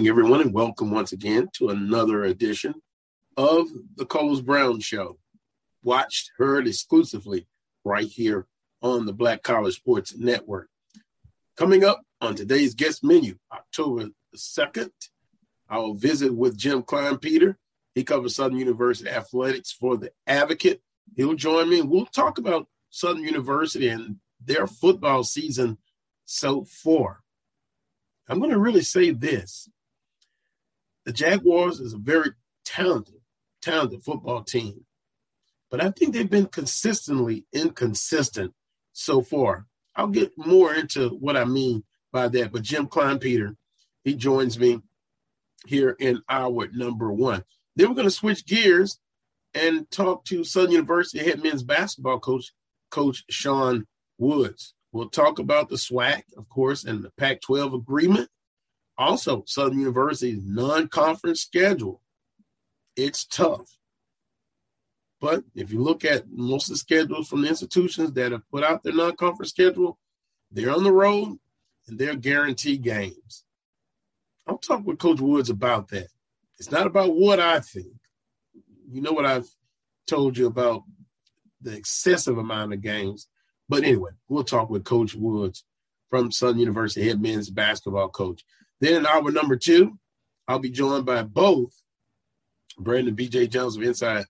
morning, everyone, and welcome once again to another edition of the Carlos Brown Show. Watched, heard exclusively right here on the Black College Sports Network. Coming up on today's guest menu, October 2nd, I'll visit with Jim Kleinpeter. He covers Southern University athletics for the Advocate. He'll join me and we'll talk about Southern University and their football season so far. I'm going to really say this. The Jaguars is a very talented, talented football team. But I think they've been consistently inconsistent so far. I'll get more into what I mean by that. But Jim Kleinpeter, he joins me here in hour number one. Then we're going to switch gears and talk to Southern University head men's basketball coach, Coach Sean Woods. We'll talk about the SWAC, of course, and the Pac 12 agreement. Also, Southern University's non conference schedule. It's tough. But if you look at most of the schedules from the institutions that have put out their non conference schedule, they're on the road and they're guaranteed games. I'll talk with Coach Woods about that. It's not about what I think. You know what I've told you about the excessive amount of games. But anyway, we'll talk with Coach Woods from Southern University, head men's basketball coach. Then in hour number two, I'll be joined by both Brandon B.J. Jones of Inside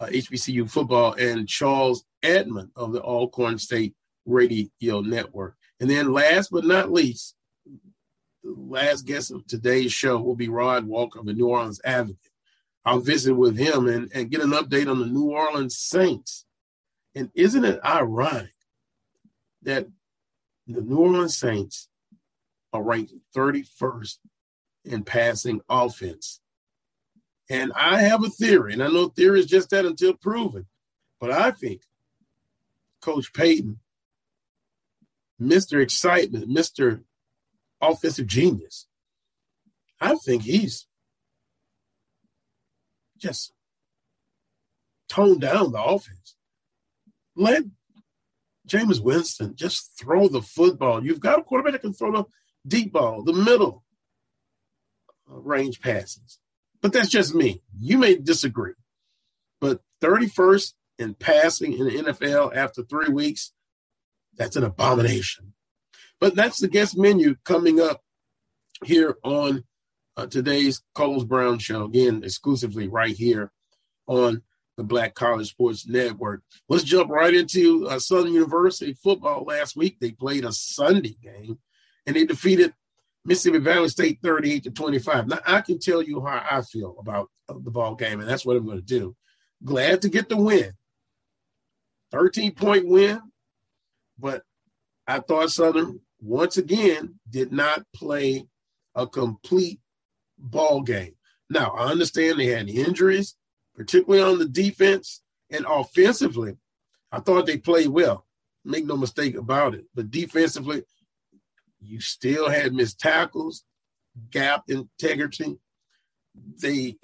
uh, HBCU football, and Charles Edmond of the Alcorn State Radio Network. And then last but not least, the last guest of today's show will be Rod Walker of the New Orleans Advocate. I'll visit with him and, and get an update on the New Orleans Saints. And isn't it ironic that the New Orleans Saints ranked 31st in passing offense and I have a theory, and I know theory is just that until proven. But I think Coach Payton, Mr. Excitement, Mr. Offensive Genius, I think he's just toned down the offense. Let Jameis Winston just throw the football. You've got a quarterback that can throw the deep ball, the middle range passes. But that's just me. You may disagree. But 31st in passing in the NFL after three weeks, that's an abomination. But that's the guest menu coming up here on uh, today's Carlos Brown Show. Again, exclusively right here on the Black College Sports Network. Let's jump right into uh, Southern University football. Last week, they played a Sunday game and they defeated Mississippi Valley State 38 to 25. Now I can tell you how I feel about the ball game, and that's what I'm going to do. Glad to get the win. 13 point win, but I thought Southern once again did not play a complete ball game. Now I understand they had injuries, particularly on the defense and offensively. I thought they played well. Make no mistake about it. But defensively, you still had missed tackles, gap integrity. They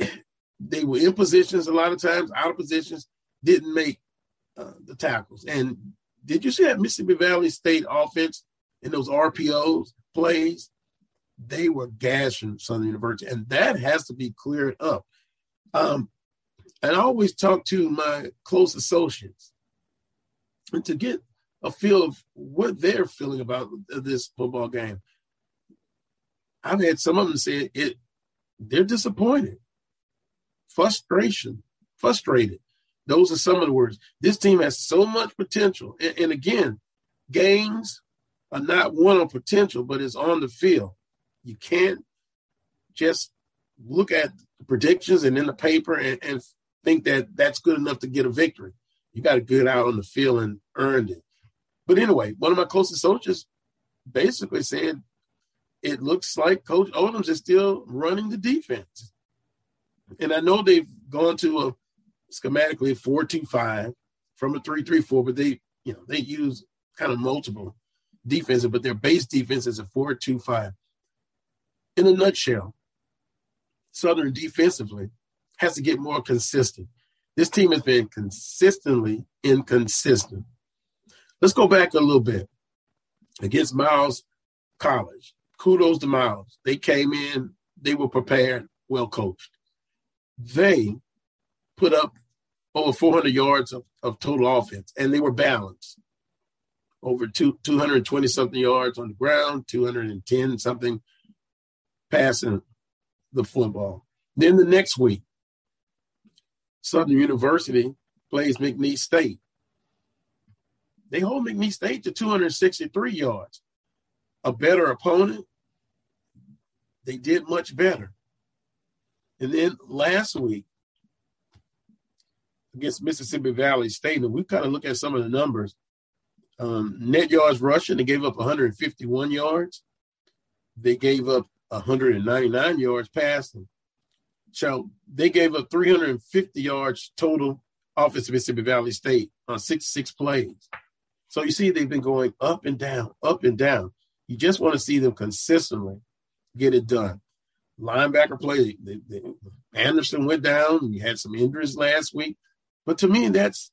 they were in positions a lot of times, out of positions, didn't make uh, the tackles. And did you see that Mississippi Valley State offense in those RPOs plays? They were gashing Southern University, and that has to be cleared up. Um, and I always talk to my close associates, and to get a feel of what they're feeling about this football game. I've had some of them say it they're disappointed, frustration, frustrated. Those are some of the words. This team has so much potential. And, and again, games are not one on potential, but it's on the field. You can't just look at the predictions and in the paper and, and think that that's good enough to get a victory. You got to get out on the field and earn it. But anyway, one of my closest soldiers basically said it looks like Coach Odums is still running the defense. And I know they've gone to a schematically 4-2-5 from a 3-3-4, but they, you know, they use kind of multiple defenses, but their base defense is a 4-2-5. In a nutshell, Southern defensively has to get more consistent. This team has been consistently inconsistent. Let's go back a little bit. Against Miles College, kudos to Miles. They came in, they were prepared, well coached. They put up over 400 yards of, of total offense, and they were balanced. Over two, 220 something yards on the ground, 210 something passing the football. Then the next week, Southern University plays McNeese State. They hold McNeese State to 263 yards. A better opponent. They did much better. And then last week, against Mississippi Valley State, and we kind of look at some of the numbers. Um, net yards rushing, they gave up 151 yards. They gave up 199 yards passing. So they gave up 350 yards total offensive Mississippi Valley State on 66 plays. So you see, they've been going up and down, up and down. You just want to see them consistently get it done. Linebacker play, they, they, Anderson went down. You had some injuries last week, but to me, that's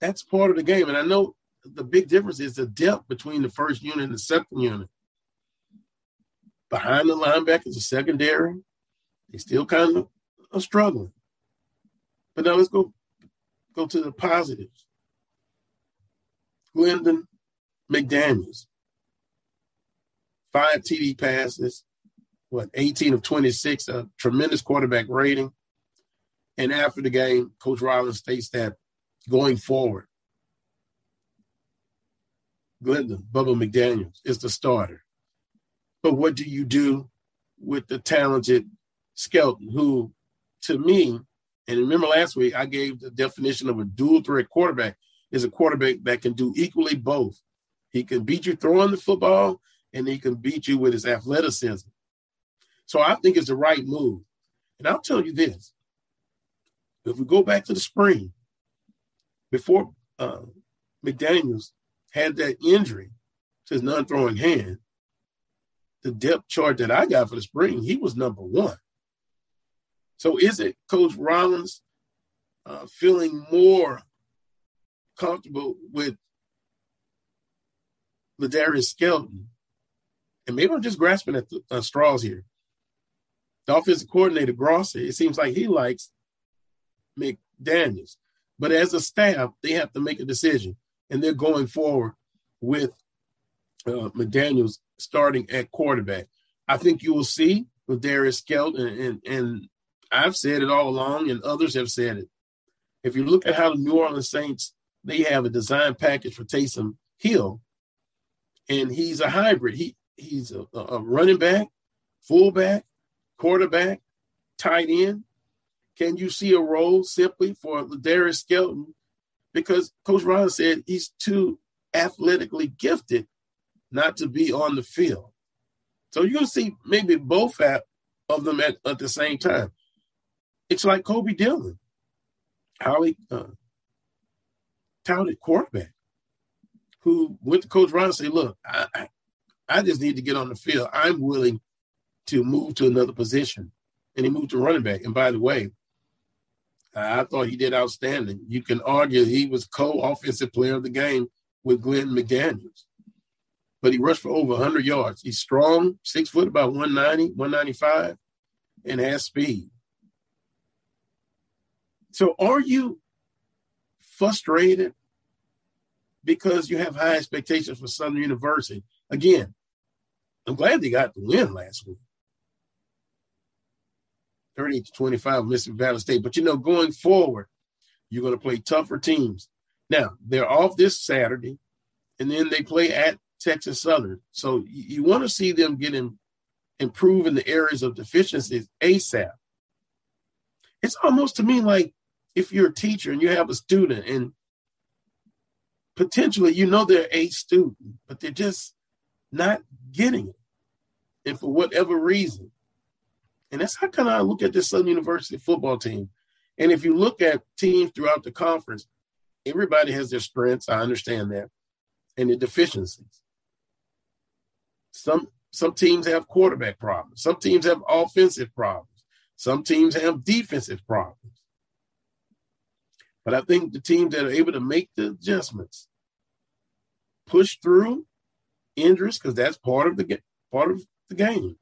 that's part of the game. And I know the big difference is the depth between the first unit and the second unit. Behind the linebackers, the secondary, they still kind of are struggling. But now let's go go to the positives. Glendon McDaniels, five TD passes, what, 18 of 26, a tremendous quarterback rating. And after the game, Coach Rollins states that going forward, Glendon, Bubba McDaniels is the starter. But what do you do with the talented Skelton, who to me, and remember last week, I gave the definition of a dual threat quarterback is a quarterback that can do equally both. He can beat you throwing the football and he can beat you with his athleticism. So I think it's the right move. And I'll tell you this if we go back to the spring, before uh, McDaniels had that injury to his non throwing hand, the depth chart that I got for the spring, he was number one. So is it Coach Rollins uh, feeling more comfortable with Ladarius Skelton? And maybe I'm just grasping at the uh, straws here. The offensive coordinator, Grossi, it seems like he likes McDaniels. But as a staff, they have to make a decision. And they're going forward with uh, McDaniels starting at quarterback. I think you will see with Darius Skelton and, and, and I've said it all along, and others have said it. If you look at how the New Orleans Saints, they have a design package for Taysom Hill, and he's a hybrid. He he's a, a running back, fullback, quarterback, tight end. Can you see a role simply for Darius Skelton? Because Coach Ron said he's too athletically gifted not to be on the field. So you're to see maybe both at, of them at, at the same time. It's like Kobe Dillon, highly uh, talented quarterback who went to Coach Ron and said, look, I, I, I just need to get on the field. I'm willing to move to another position. And he moved to running back. And by the way, I thought he did outstanding. You can argue he was co-offensive player of the game with Glenn McDaniels. But he rushed for over 100 yards. He's strong, six foot, about 190, 195, and has speed. So are you frustrated because you have high expectations for Southern University? Again, I'm glad they got the win last week. 30 to 25 Mississippi Valley State. But you know, going forward, you're going to play tougher teams. Now, they're off this Saturday, and then they play at Texas Southern. So you, want to see them get in, improve in the areas of deficiencies ASAP. It's almost to me like if you're a teacher and you have a student and potentially you know they're a student, but they're just not getting it. And for whatever reason. And that's how kind of I look at this Southern University football team. And if you look at teams throughout the conference, everybody has their strengths. I understand that. And the deficiencies. Some some teams have quarterback problems. Some teams have offensive problems. Some teams have defensive problems. But I think the teams that are able to make the adjustments, push through injuries, because that's part of the part of the game.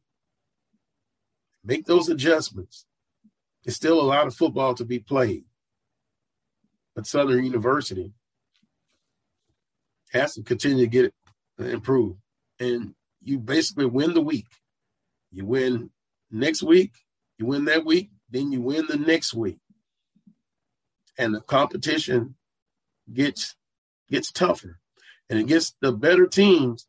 Make those adjustments. There's still a lot of football to be played. But Southern University has to continue to get it uh, improved. And you basically win the week. You win next week, you win that week, then you win the next week. And the competition gets gets tougher. And against the better teams,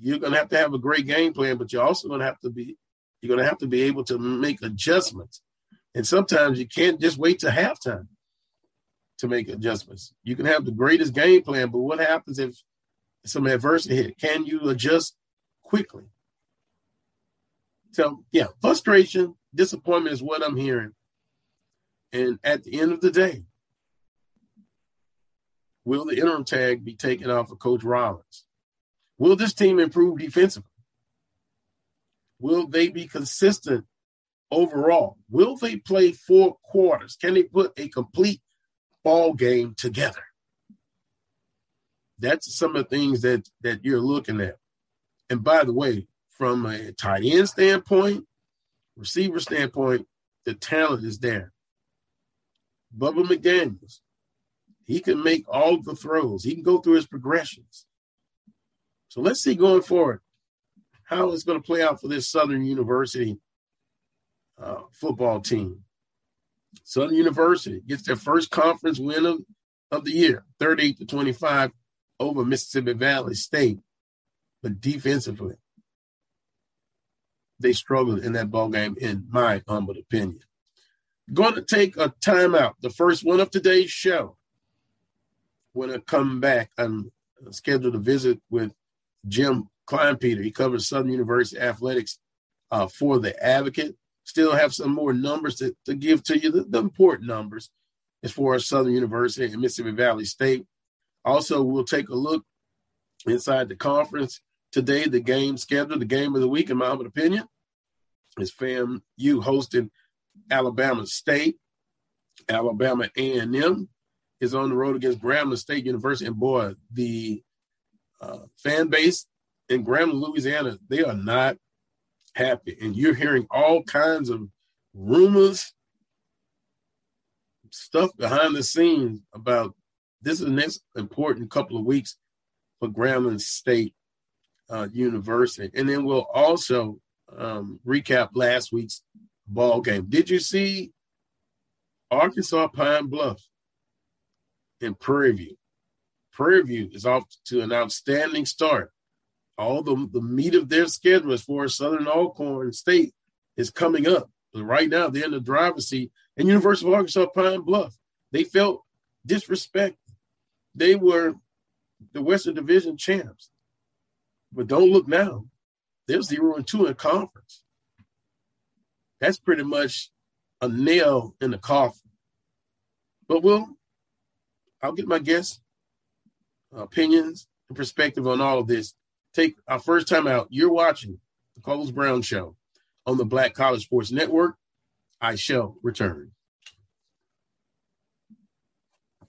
you're gonna have to have a great game plan, but you're also gonna have to be you're gonna have to be able to make adjustments. And sometimes you can't just wait to halftime to make adjustments. You can have the greatest game plan, but what happens if some adversity hit? Can you adjust quickly? So yeah, frustration, disappointment is what I'm hearing. And at the end of the day, will the interim tag be taken off of Coach Rollins? Will this team improve defensively? Will they be consistent overall? Will they play four quarters? Can they put a complete ball game together? That's some of the things that that you're looking at. And by the way, from a tight end standpoint, receiver standpoint, the talent is there. Bubba McDaniels, he can make all the throws. He can go through his progressions. So let's see going forward how it's going to play out for this Southern University uh, football team. Southern University gets their first conference win of, of the year, 38 to 25 over Mississippi Valley State. But defensively, they struggled in that ball game, in my humble opinion. Going to take a timeout. The first one of today's show. When I come back, I'm scheduled to visit with Jim Kleinpeter. He covers Southern University athletics uh, for the Advocate. Still have some more numbers to, to give to you, the, the important numbers as far as Southern University and Mississippi Valley State. Also, we'll take a look inside the conference today. The game schedule, the game of the week, in my opinion, is FAMU hosting Alabama State. Alabama A&M is on the road against Grambling State University, and boy, the uh, fan base in Grambling, Louisiana, they are not happy. And you're hearing all kinds of rumors, stuff behind the scenes about this is the next important couple of weeks for Grambling State uh, University. And then we'll also um, recap last week's ball game. Did you see Arkansas Pine Bluff in Prairie View? Prairie View is off to an outstanding start. All the, the meat of their schedule as far as Southern Alcorn State is coming up. But right now, they're in the driver's seat. And University of Arkansas Pine Bluff, they felt disrespected. They were the Western Division champs. But don't look now. They're zero and two in conference. That's pretty much a nail in the coffin. But we'll, I'll get my guests' uh, opinions and perspective on all of this. Take our first time out. You're watching the Carlos Brown Show on the Black College Sports Network. I shall return.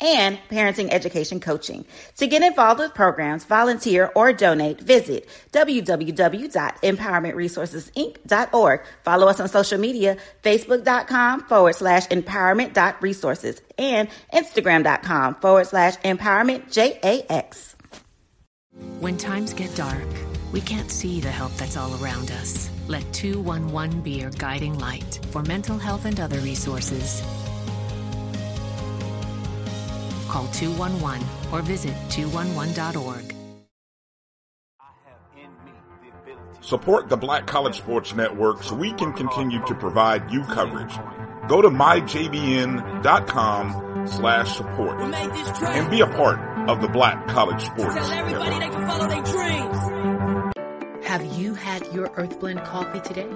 and parenting education coaching. To get involved with programs, volunteer, or donate, visit www.empowermentresourcesinc.org. Follow us on social media, facebook.com forward slash empowerment.resources and instagram.com forward slash empowerment JAX. When times get dark, we can't see the help that's all around us. Let 211 be your guiding light for mental health and other resources call 211 or visit 211.org. Support the Black College Sports Network so we can continue to provide you coverage. Go to myjbn.com slash support and be a part of the Black College Sports Network. Have you had your Earthblend coffee today?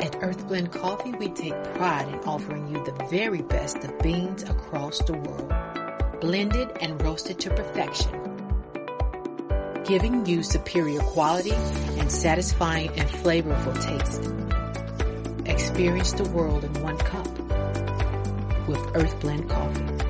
At Earthblend Coffee, we take pride in offering you the very best of beans across the world, blended and roasted to perfection giving you superior quality and satisfying and flavorful taste. Experience the world in one cup with Earthblend Coffee.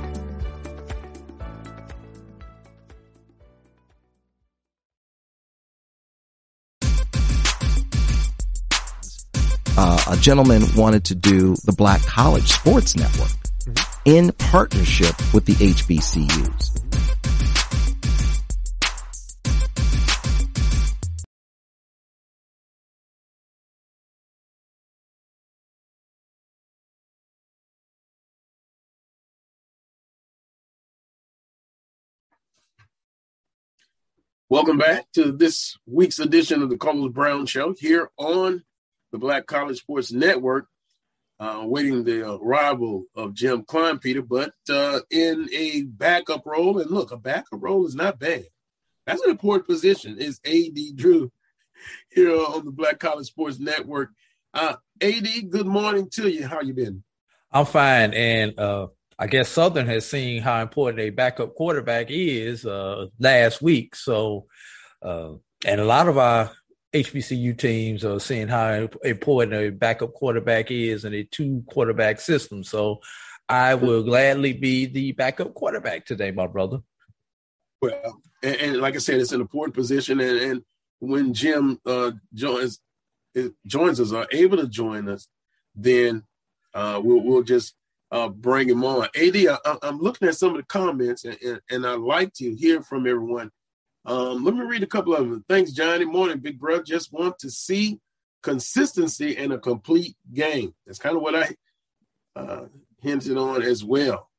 Uh, a gentleman wanted to do the Black College Sports Network in partnership with the HBCUs. Welcome back to this week's edition of the Carlos Brown Show here on the Black College Sports Network. Uh, waiting the arrival of Jim Kleinpeter, but uh, in a backup role. And look, a backup role is not bad. That's an important position. Is AD Drew here on the Black College Sports Network? Uh, AD, good morning to you. How you been? I'm fine, and uh, I guess Southern has seen how important a backup quarterback is uh, last week. So, uh, and a lot of our HBCU teams are seeing how important a backup quarterback is in a two quarterback system. So, I will gladly be the backup quarterback today, my brother. Well, and, and like I said, it's an important position, and, and when Jim uh, joins joins us, are able to join us, then uh, we'll we'll just uh, bring him on. AD, I, am looking at some of the comments, and, and, and I like to hear from everyone. Um, let me read a couple of them. Thanks, Johnny. Morning, big brother. Just want to see consistency in a complete game. That's kind of what I uh, hinted on as well.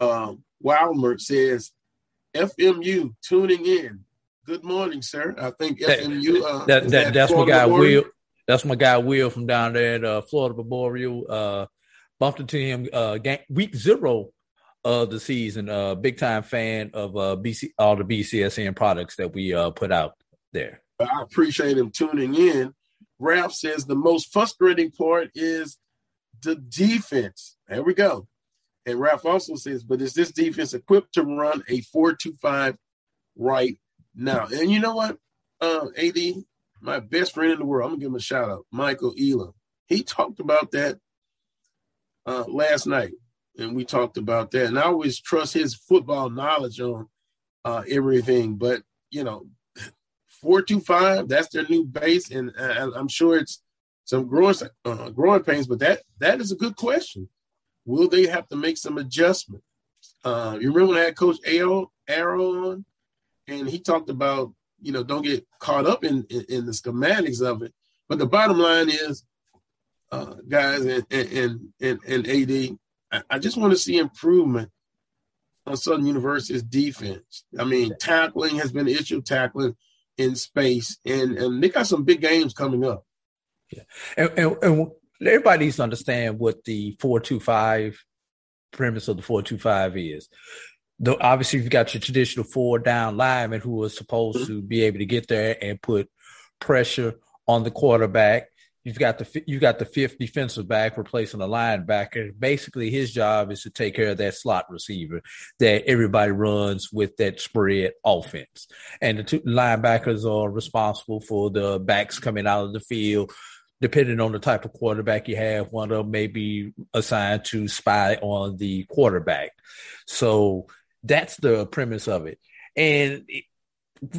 Um, Wildmer says, FMU tuning in. Good morning, sir. I think FMU. Uh, that, that, that, that's my guy Will. That's my guy Will from down there at uh, Florida Memorial. Uh, bumped into him uh, game, week zero of the season. Uh, big time fan of uh, BC all the BCSN products that we uh, put out there. I appreciate him tuning in. Ralph says the most frustrating part is the defense. There we go. And Ralph also says, but is this defense equipped to run a 4-2-5 right now? And you know what, uh, AD, my best friend in the world, I'm gonna give him a shout out, Michael Elam. He talked about that uh, last night, and we talked about that. And I always trust his football knowledge on uh, everything. But you know, four two five, that's their new base, and uh, I'm sure it's some growing uh, growing pains. But that that is a good question. Will they have to make some adjustment? Uh, you remember when I had Coach Arrow, Arrow on, and he talked about you know don't get caught up in, in, in the schematics of it. But the bottom line is uh, guys, and and and, and AD. I, just want to see improvement on Southern University's defense. I mean, tackling has been an issue, tackling in space, and and they got some big games coming up. Yeah, and, and, and everybody needs to understand what the four two five premise of the four two five is. The, obviously, you've got your traditional four down linemen who are supposed mm-hmm. to be able to get there and put pressure on the quarterback You've got the you've got the fifth defensive back replacing the linebacker. Basically, his job is to take care of that slot receiver that everybody runs with that spread offense. And the two linebackers are responsible for the backs coming out of the field. Depending on the type of quarterback you have, one of them may be assigned to spy on the quarterback. So that's the premise of it. And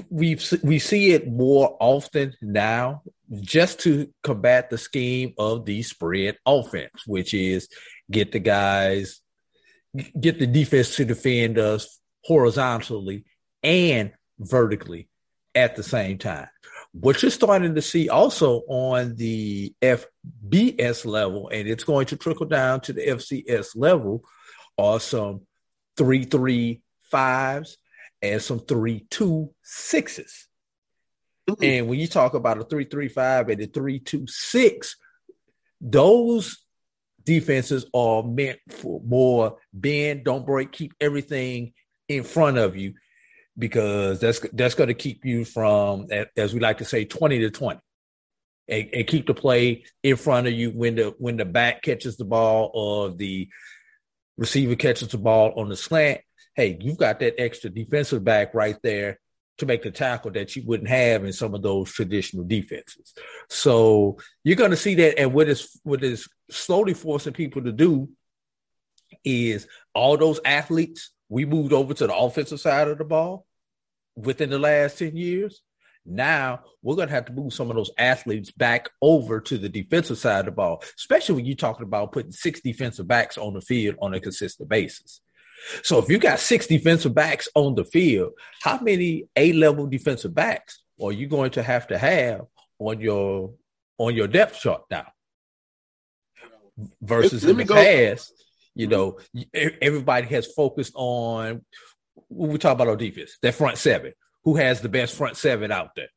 we we see it more often now just to combat the scheme of the spread offense, which is get the guys, get the defense to defend us horizontally and vertically at the same time. What you're starting to see also on the FBS level, and it's going to trickle down to the FCS level, are some three three fives and some three two sixes And when you talk about a three three five and a three two six, those defenses are meant for more. Bend, don't break, keep everything in front of you because that's that's going to keep you from, as we like to say, twenty to twenty, and, and, keep the play in front of you when the when the back catches the ball or the receiver catches the ball on the slant. Hey, you've got that extra defensive back right there to make the tackle that you wouldn't have in some of those traditional defenses. So you're going to see that, and what is what is slowly forcing people to do is all those athletes we moved over to the offensive side of the ball within the last 10 years. Now we're going to have to move some of those athletes back over to the defensive side of the ball, especially when you're talking about putting six defensive backs on the field on a consistent basis. So if you got six defensive backs on the field, how many A level defensive backs are you going to have to have on your on your depth chart now? Versus let, let in the past, you know, everybody has focused on when we talk about our defense, that front seven, who has the best front seven out there.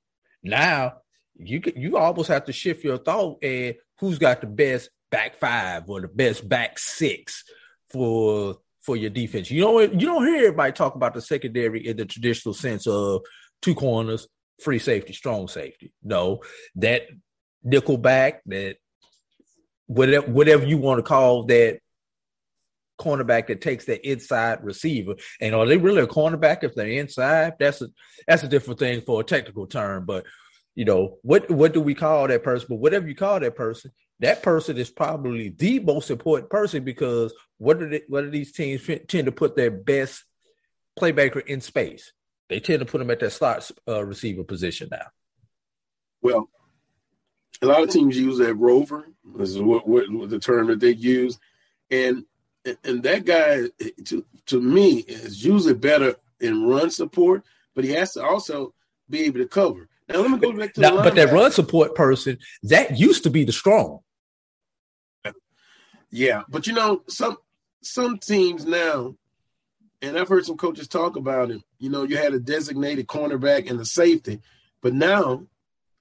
Now you you almost have to shift your thought and who's got the best back five or the best back six for for your defense. You know, you don't hear everybody talk about the secondary in the traditional sense of two corners, free safety, strong safety. No, that nickel back, that whatever whatever you want to call that cornerback that takes that inside receiver. And are they really a cornerback if they're inside? That's a that's a different thing for a technical term. But you know, what what do we call that person? But whatever you call that person, that person is probably the most important person because what do they, what do these teams tend to put their best playmaker in space? They tend to put them at that slot uh, receiver position now. Well, a lot of teams use that rover. This is what, what, what the term that they use, and and that guy to to me is usually better in run support, but he has to also be able to cover. Now let me go back to now, but that run support person that used to be the strong. Yeah, but you know some some teams now, and I've heard some coaches talk about it. You know, you had a designated cornerback and the safety, but now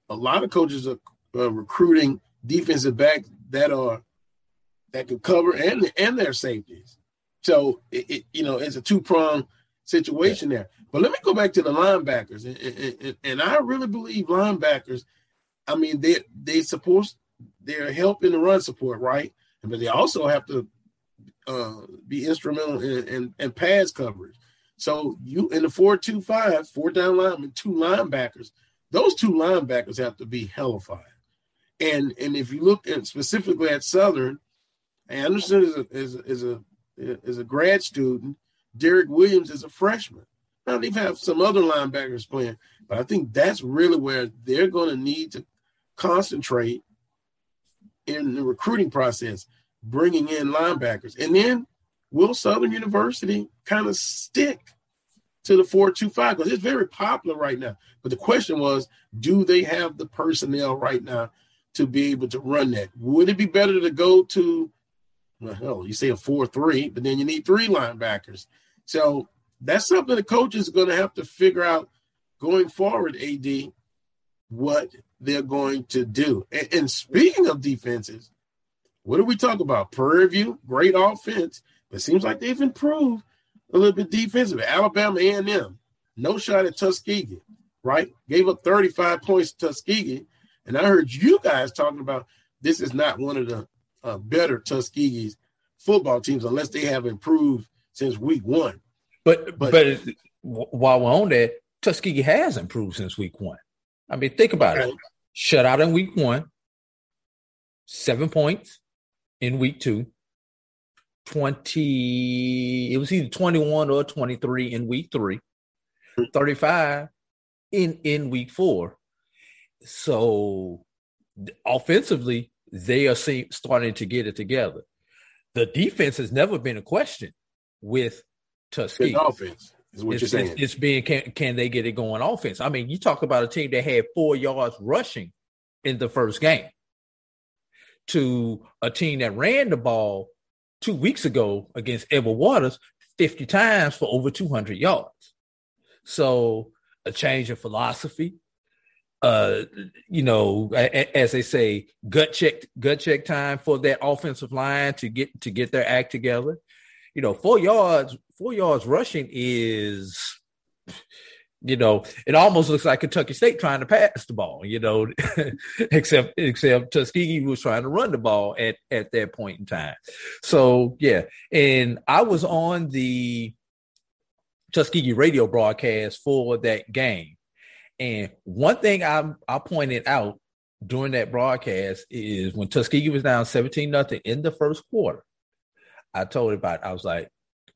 a lot of coaches are uh, recruiting defensive backs that are that can cover and and their safeties. So it, it you know it's a two prong situation yeah. there. But let me go back to the linebackers, and, and, and, I really believe linebackers. I mean, they they supposed they're helping the run support, right? But they also have to uh, be instrumental in, in, in pass coverage. So you in the four two five, four down linemen, two linebackers. Those two linebackers have to be hellified. And and if you look at specifically at Southern, Anderson is a is, is a is a grad student. Derek Williams is a freshman. Now they've have some other linebackers playing, but I think that's really where they're going to need to concentrate in the recruiting process, bringing in linebackers, and then will Southern University kind of stick to the four two five because it's very popular right now. But the question was, do they have the personnel right now to be able to run that? Would it be better to go to well, hell, you say a four three, but then you need three linebackers. So that's something the coaches are going to have to figure out going forward. Ad, what they're going to do. And, and speaking of defenses, what do we talk about? Prairie View, great offense, but seems like they've improved a little bit defensively. Alabama A&M, no shot at Tuskegee, right? Gave up 35 points to Tuskegee. And I heard you guys talking about this is not one of the uh, better Tuskegee's football teams unless they have improved since week one. But but, but while we're on that, Tuskegee has improved since week one. I mean, think about okay. it. Shut out in week one, seven points in week two, 20, it was either 21 or 23 in week three, 35 in, in week four. So offensively, they are see, starting to get it together. The defense has never been a question with Tuskegee. Offense is what it's, you're saying. It's, being can, can they get it going offense? I mean, you talk about a team that had four yards rushing in the first game to a team that ran the ball two weeks ago against Edward Waters 50 times for over 200 yards. So a change of philosophy, uh, you know, as they say, gut check, gut check time for that offensive line to get to get their act together. You know, four yards, four yards rushing is, you know, it almost looks like Kentucky State trying to pass the ball. You know, except except Tuskegee was trying to run the ball at at that point in time. So yeah, and I was on the Tuskegee radio broadcast for that game and one thing I I pointed out during that broadcast is when Tuskegee was down 17 nothing in the first quarter, I told about I was like,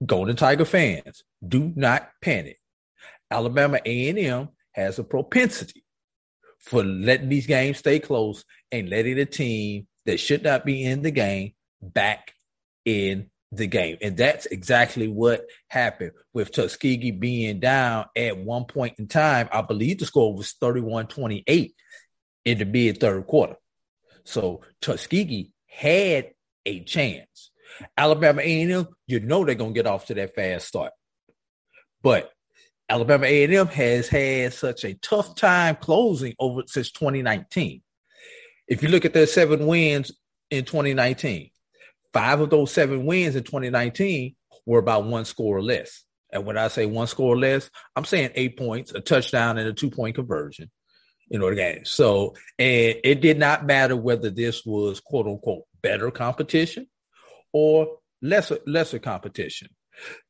Golden Tiger fans, do not panic. Alabama A&M has a propensity for letting these games stay close and letting a team that should not be in the game back in the game. And that's exactly what happened with Tuskegee being down at one point in time. I believe the score was 31 28 in the mid third quarter. So Tuskegee had a chance. Alabama A&M, you know they're going to get off to that fast start. But Alabama A&M has had such a tough time closing over since 2019. If you look at their seven wins in 2019, Five of those seven wins in 2019 were about one score or less. And when I say one score or less, I'm saying eight points, a touchdown, and a two point conversion in order game. So, and it did not matter whether this was quote unquote better competition or lesser lesser competition.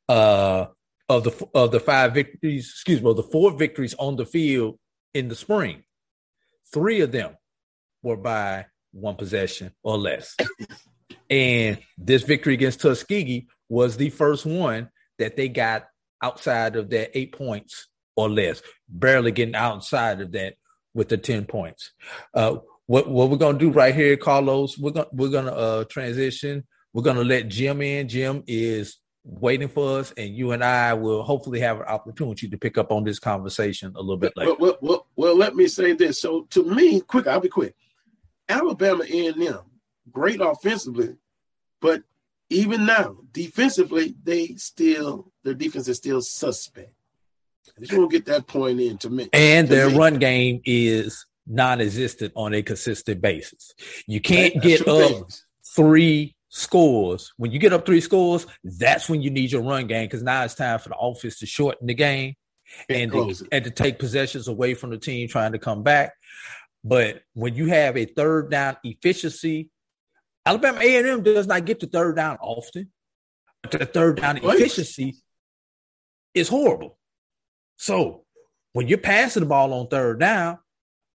Uh, of the of the five victories, excuse me, the four victories on the field in the spring, three of them were by one possession or less. And this victory against Tuskegee was the first one that they got outside of that eight points or less, barely getting outside of that with the 10 points. Uh, what, what we're going to do right here, Carlos, we're going we're to uh, transition. We're going to let Jim in. Jim is waiting for us, and you and I will hopefully have an opportunity to pick up on this conversation a little bit later. Well, well, well, well let me say this. So, to me, quick, I'll be quick. Alabama A&M great offensively, but even now, defensively, they still their defense is still suspect. I just want to get that point in to me. And their me. run game is non-existent on a consistent basis. You can't get up things. three scores. When you get up three scores, that's when you need your run game because now it's time for the offense to shorten the game and to, and to take possessions away from the team trying to come back. But when you have a third down efficiency Alabama A&M does not get to third down often. But The third down efficiency is horrible. So when you're passing the ball on third down,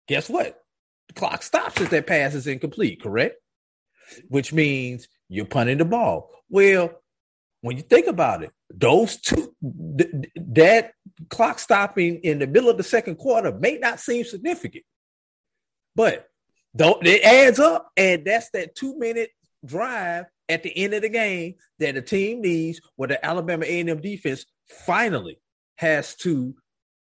guess what? The clock stops if that pass is incomplete, correct? Which means you're punting the ball. Well, when you think about it, those two, th- that clock stopping in the middle of the second quarter may not seem significant, but don't it adds up, and that's that two minute drive at the end of the game that the team needs, where the Alabama A&M defense finally has to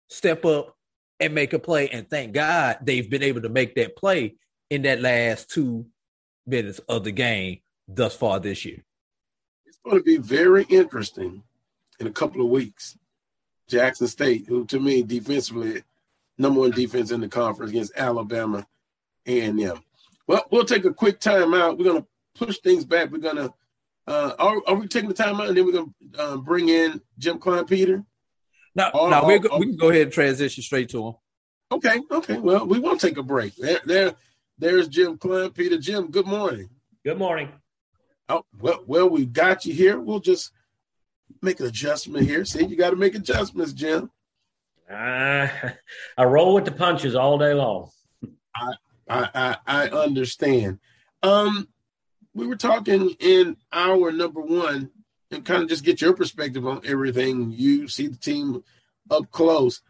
step up and make a play. And thank God they've been able to make that play in that last two minutes of the game thus far this year. It's going to be very interesting in a couple of weeks. Jackson State, who to me defensively, number one defense in the conference against Alabama a&M. Well, we'll take a quick time out. We're going to push things back. We're going to, uh, are, are, we taking the time out and then we're going to uh, bring in Jim Kleinpeter? No, no, we we can go ahead and transition straight to him. Okay, okay. Well, we won't take a break. There, there there's Jim Kleinpeter. Jim, good morning. Good morning. Oh, well, well, we got you here. We'll just make an adjustment here. See, you got to make adjustments, Jim. Uh, I roll with the punches all day long. I, I, I, I understand. Um, we were talking in our number one and kind of just get your perspective on everything. You see the team up close.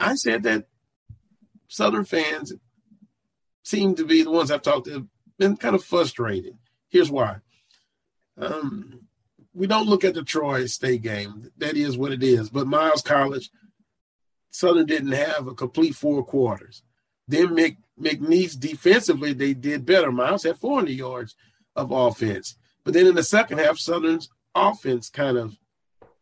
I said that Southern fans seem to be the ones I've talked to been kind of frustrated. Here's why. Um, we don't look at the Troy State game. That is what it is. But Miles College, Southern didn't have a complete four quarters. Then Mc, McNeese defensively, they did better. Miles had 400 yards of offense. But then in the second half, Southern's offense kind of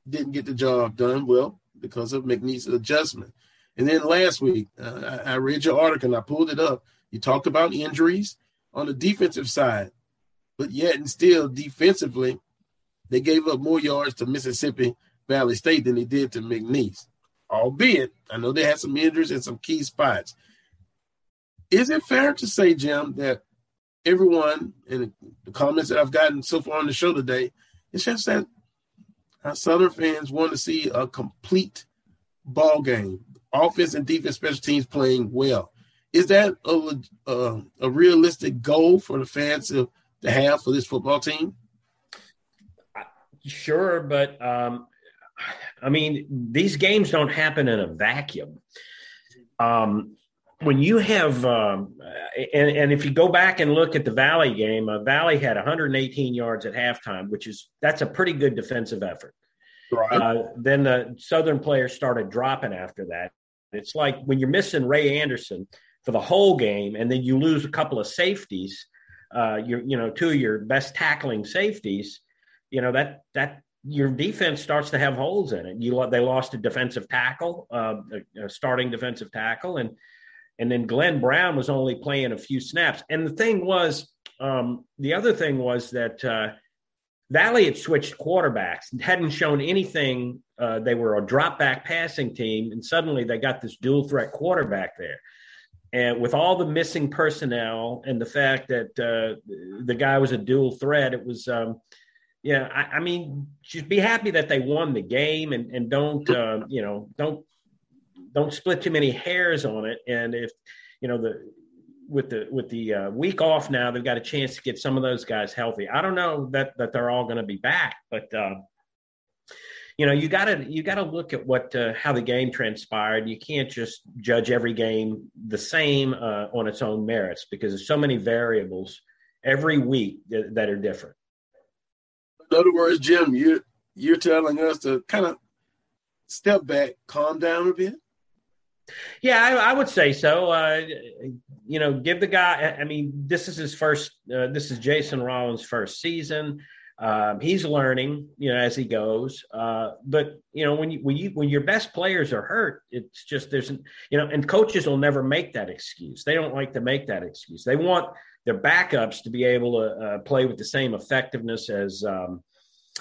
didn't get the job done well because of McNeese's adjustment. And then last week, uh, I, I read your article and I pulled it up. You talked about injuries on the defensive side, but yet and still defensively, they gave up more yards to Mississippi Valley State than they did to McNeese. Albeit, I know they had some injuries in some key spots. Is it fair to say, Jim, that everyone in the comments that I've gotten so far on the show today, it's just that our Southern fans want to see a complete ball game, offense and defense, special teams playing well. Is that a, a, a realistic goal for the fans to, to have for this football team? Sure, but um, I mean, these games don't happen in a vacuum. Um, when you have, um, and, and, if you go back and look at the Valley game, uh, Valley had 118 yards at halftime, which is that's a pretty good defensive effort. Right. Uh, then the Southern players started dropping after that. It's like when you're missing Ray Anderson for the whole game, and then you lose a couple of safeties. Uh, you you know two of your best tackling safeties. You know that that your defense starts to have holes in it. You they lost a defensive tackle, uh, a, a, starting defensive tackle, and and then Glenn Brown was only playing a few snaps. And the thing was, um, the other thing was that uh, Valley had switched quarterbacks, hadn't shown anything. Uh, they were a drop back passing team, and suddenly they got this dual threat quarterback there. And with all the missing personnel and the fact that uh, the guy was a dual threat, it was. Um, yeah, I, I, mean, just be happy that they won the game and, and don't, uh, you know, don't don't split too many hairs on it. And if you know the with the with the uh, week off now, they've got a chance to get some of those guys healthy. I don't know that that they're all going to be back, but uh, you know you got to you got to look at what uh, how the game transpired. You can't just judge every game the same uh, on its own merits because there's so many variables every week that, that are different. In other words, Jim, you you're telling us to kind of step back, calm down a bit. Yeah, I, I would say so. Uh, you know, give the guy. I mean, this is his first. Uh, this is Jason Rollins' first season. Um, he's learning, you know, as he goes. Uh, but you know, when you when you when your best players are hurt, it's just there's, you know, and coaches will never make that excuse. They don't like to make that excuse. They want their backups to be able to uh, play with the same effectiveness as um,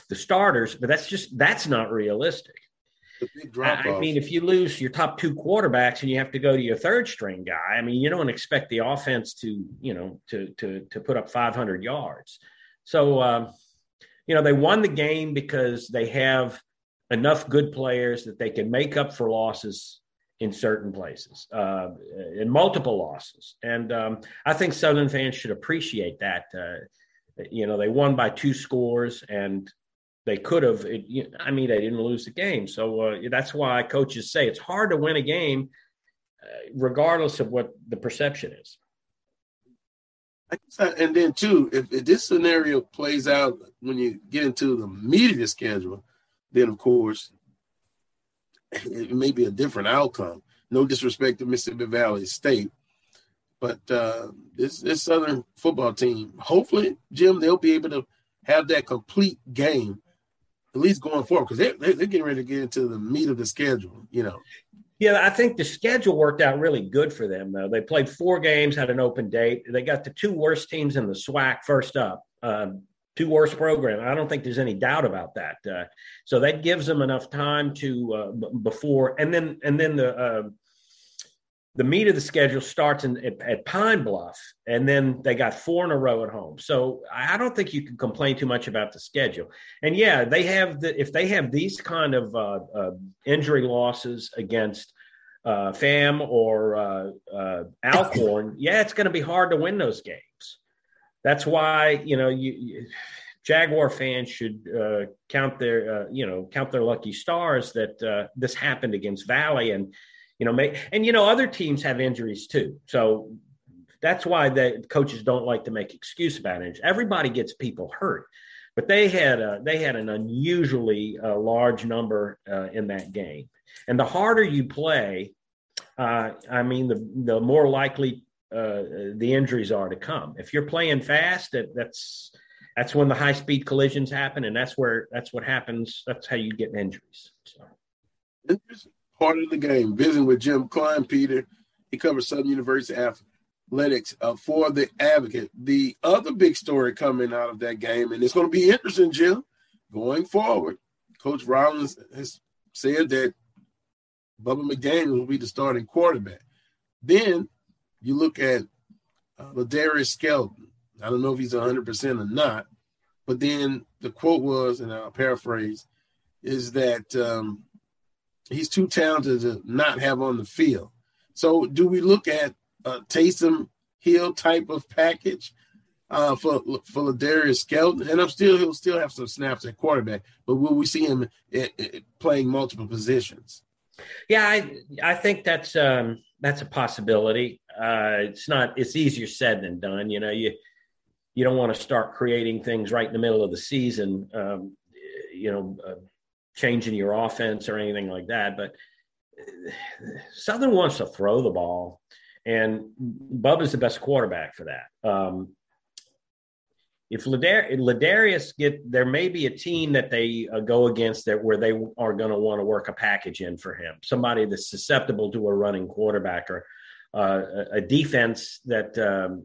the starters, but that's just that's not realistic. I mean, if you lose your top two quarterbacks and you have to go to your third string guy, I mean, you don't expect the offense to, you know, to to to put up 500 yards. So, um, you know, they won the game because they have enough good players that they can make up for losses in certain places, uh, in multiple losses. And um, I think Southern fans should appreciate that. Uh, you know, they won by two scores, and they could have. It, I mean, they didn't lose the game, so uh, that's why coaches say it's hard to win a game, uh, regardless of what the perception is. And then too, if, if, this scenario plays out when you get into the meat of schedule, then of course it may be a different outcome. No disrespect to Mississippi Valley State, but uh, this this Southern football team, hopefully, Jim, they'll be able to have that complete game at least going forward because they're, they're getting ready to get into the meat of the schedule, you know. Yeah, I think the schedule worked out really good for them, though. They played four games, had an open date. They got the two worst teams in the SWAC first up, um, two worst program. I don't think there's any doubt about that. Uh, so that gives them enough time to uh, b- before, and then and then the uh, the meat of the schedule starts in, at, at, Pine Bluff, and then they got four in a row at home. So I don't think you can complain too much about the schedule. And yeah, they have the if they have these kind of uh, uh, injury losses against uh, FAM or uh, uh, Alcorn, yeah, it's going to be hard to win those games. That's why you know you, you Jaguar fans should uh, count their you know count their lucky stars that this happened against Valley and you know, make, and you know, other teams have injuries too. So that's why the coaches don't like to make excuse about it. Everybody gets people hurt, but they had a, they had an unusually uh, large number uh, in that game. And the harder you play, uh, I mean, the the more likely uh, the injuries are to come. If you're playing fast, that, that's that's when the high speed collisions happen, and that's where that's what happens. That's how you get injuries. So. Part of the game. Visiting with Jim Kleinpeter. He covers Southern University athletics uh, for the Advocate. The other big story coming out of that game, and it's going to be interesting, Jim, going forward. Coach Rollins has said that Bubba McDaniel will be the starting quarterback. Then you look at uh, Ladarius Skelton. I don't know if he's 100% or not, but then the quote was, and I'll paraphrase, is that um, he's too talented to not have on the field. So, do we look at a Taysom Hill type of package uh, for for Ladarius Skelton? And I'm still he'll still have some snaps at quarterback, but will we see him it, it, playing multiple positions? Yeah, I I think that's um, that's a possibility. Uh, it's not it's easier said than done. You know, you you don't want to start creating things right in the middle of the season. Um, you know, uh, changing your offense or anything like that. But Southern wants to throw the ball, and Bubba's the best quarterback for that. Um, if Ladar- Ladarius get there, may be a team that they uh, go against that where they are going to want to work a package in for him, somebody that's susceptible to a running quarterback or uh, a defense that um,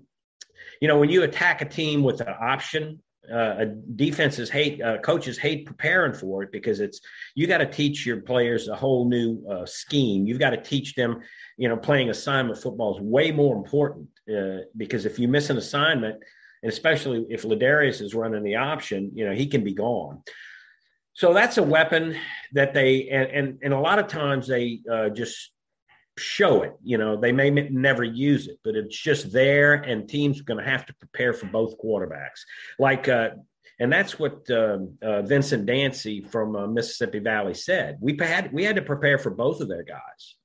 you know when you attack a team with an option uh, defenses hate uh, coaches hate preparing for it because it's you got to teach your players a whole new uh, scheme. You've got to teach them, you know, playing assignment football is way more important uh, because if you miss an assignment, and especially if Ladarius is running the option, you know, he can be gone. So that's a weapon that they and and, and a lot of times they uh, just show it. You know, they may never use it, but it's just there, and teams are going to have to prepare for both quarterbacks. Like, uh, and that's what uh, uh, Vincent Dancy from uh, Mississippi Valley said. We had we had to prepare for both of their guys,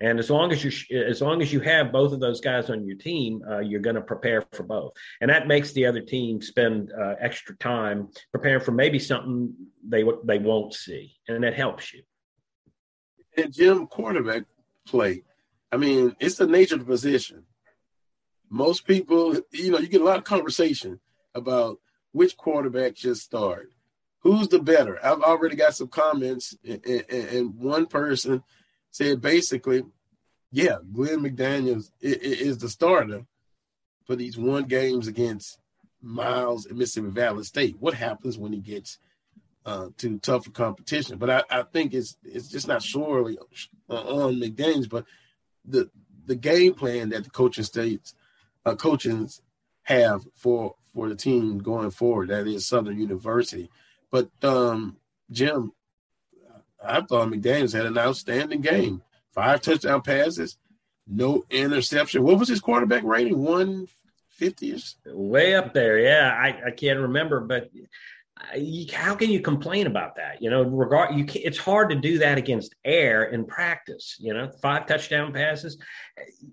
and as long as you as long as you have both of those guys on your team, uh, you're going to prepare for both, and that makes the other team spend uh, extra time preparing for maybe something they they won't see, and that helps you. And Jim, quarterback play. I mean, it's the nature of the position. Most people, you know, you get a lot of conversation about which quarterback should start. Who's the better? I've already got some comments, and, and one person said basically, yeah, Glenn McDaniels is the starter for these one games against Miles and Mississippi Valley State. What happens when he gets uh, to tougher competition. But I, I, think it's it's just not surely on McDaniels, but the the game plan that the coaching states uh, coaches have for for the team going forward. That is Southern University. But um, Jim, I thought McDaniels had an outstanding game. Five touchdown passes, no interception. What was his quarterback rating? One fifty Way up there. Yeah, I, I can't remember, but how can you complain about that? You know, regard you. It's hard to do that against air in practice. You know, five touchdown passes.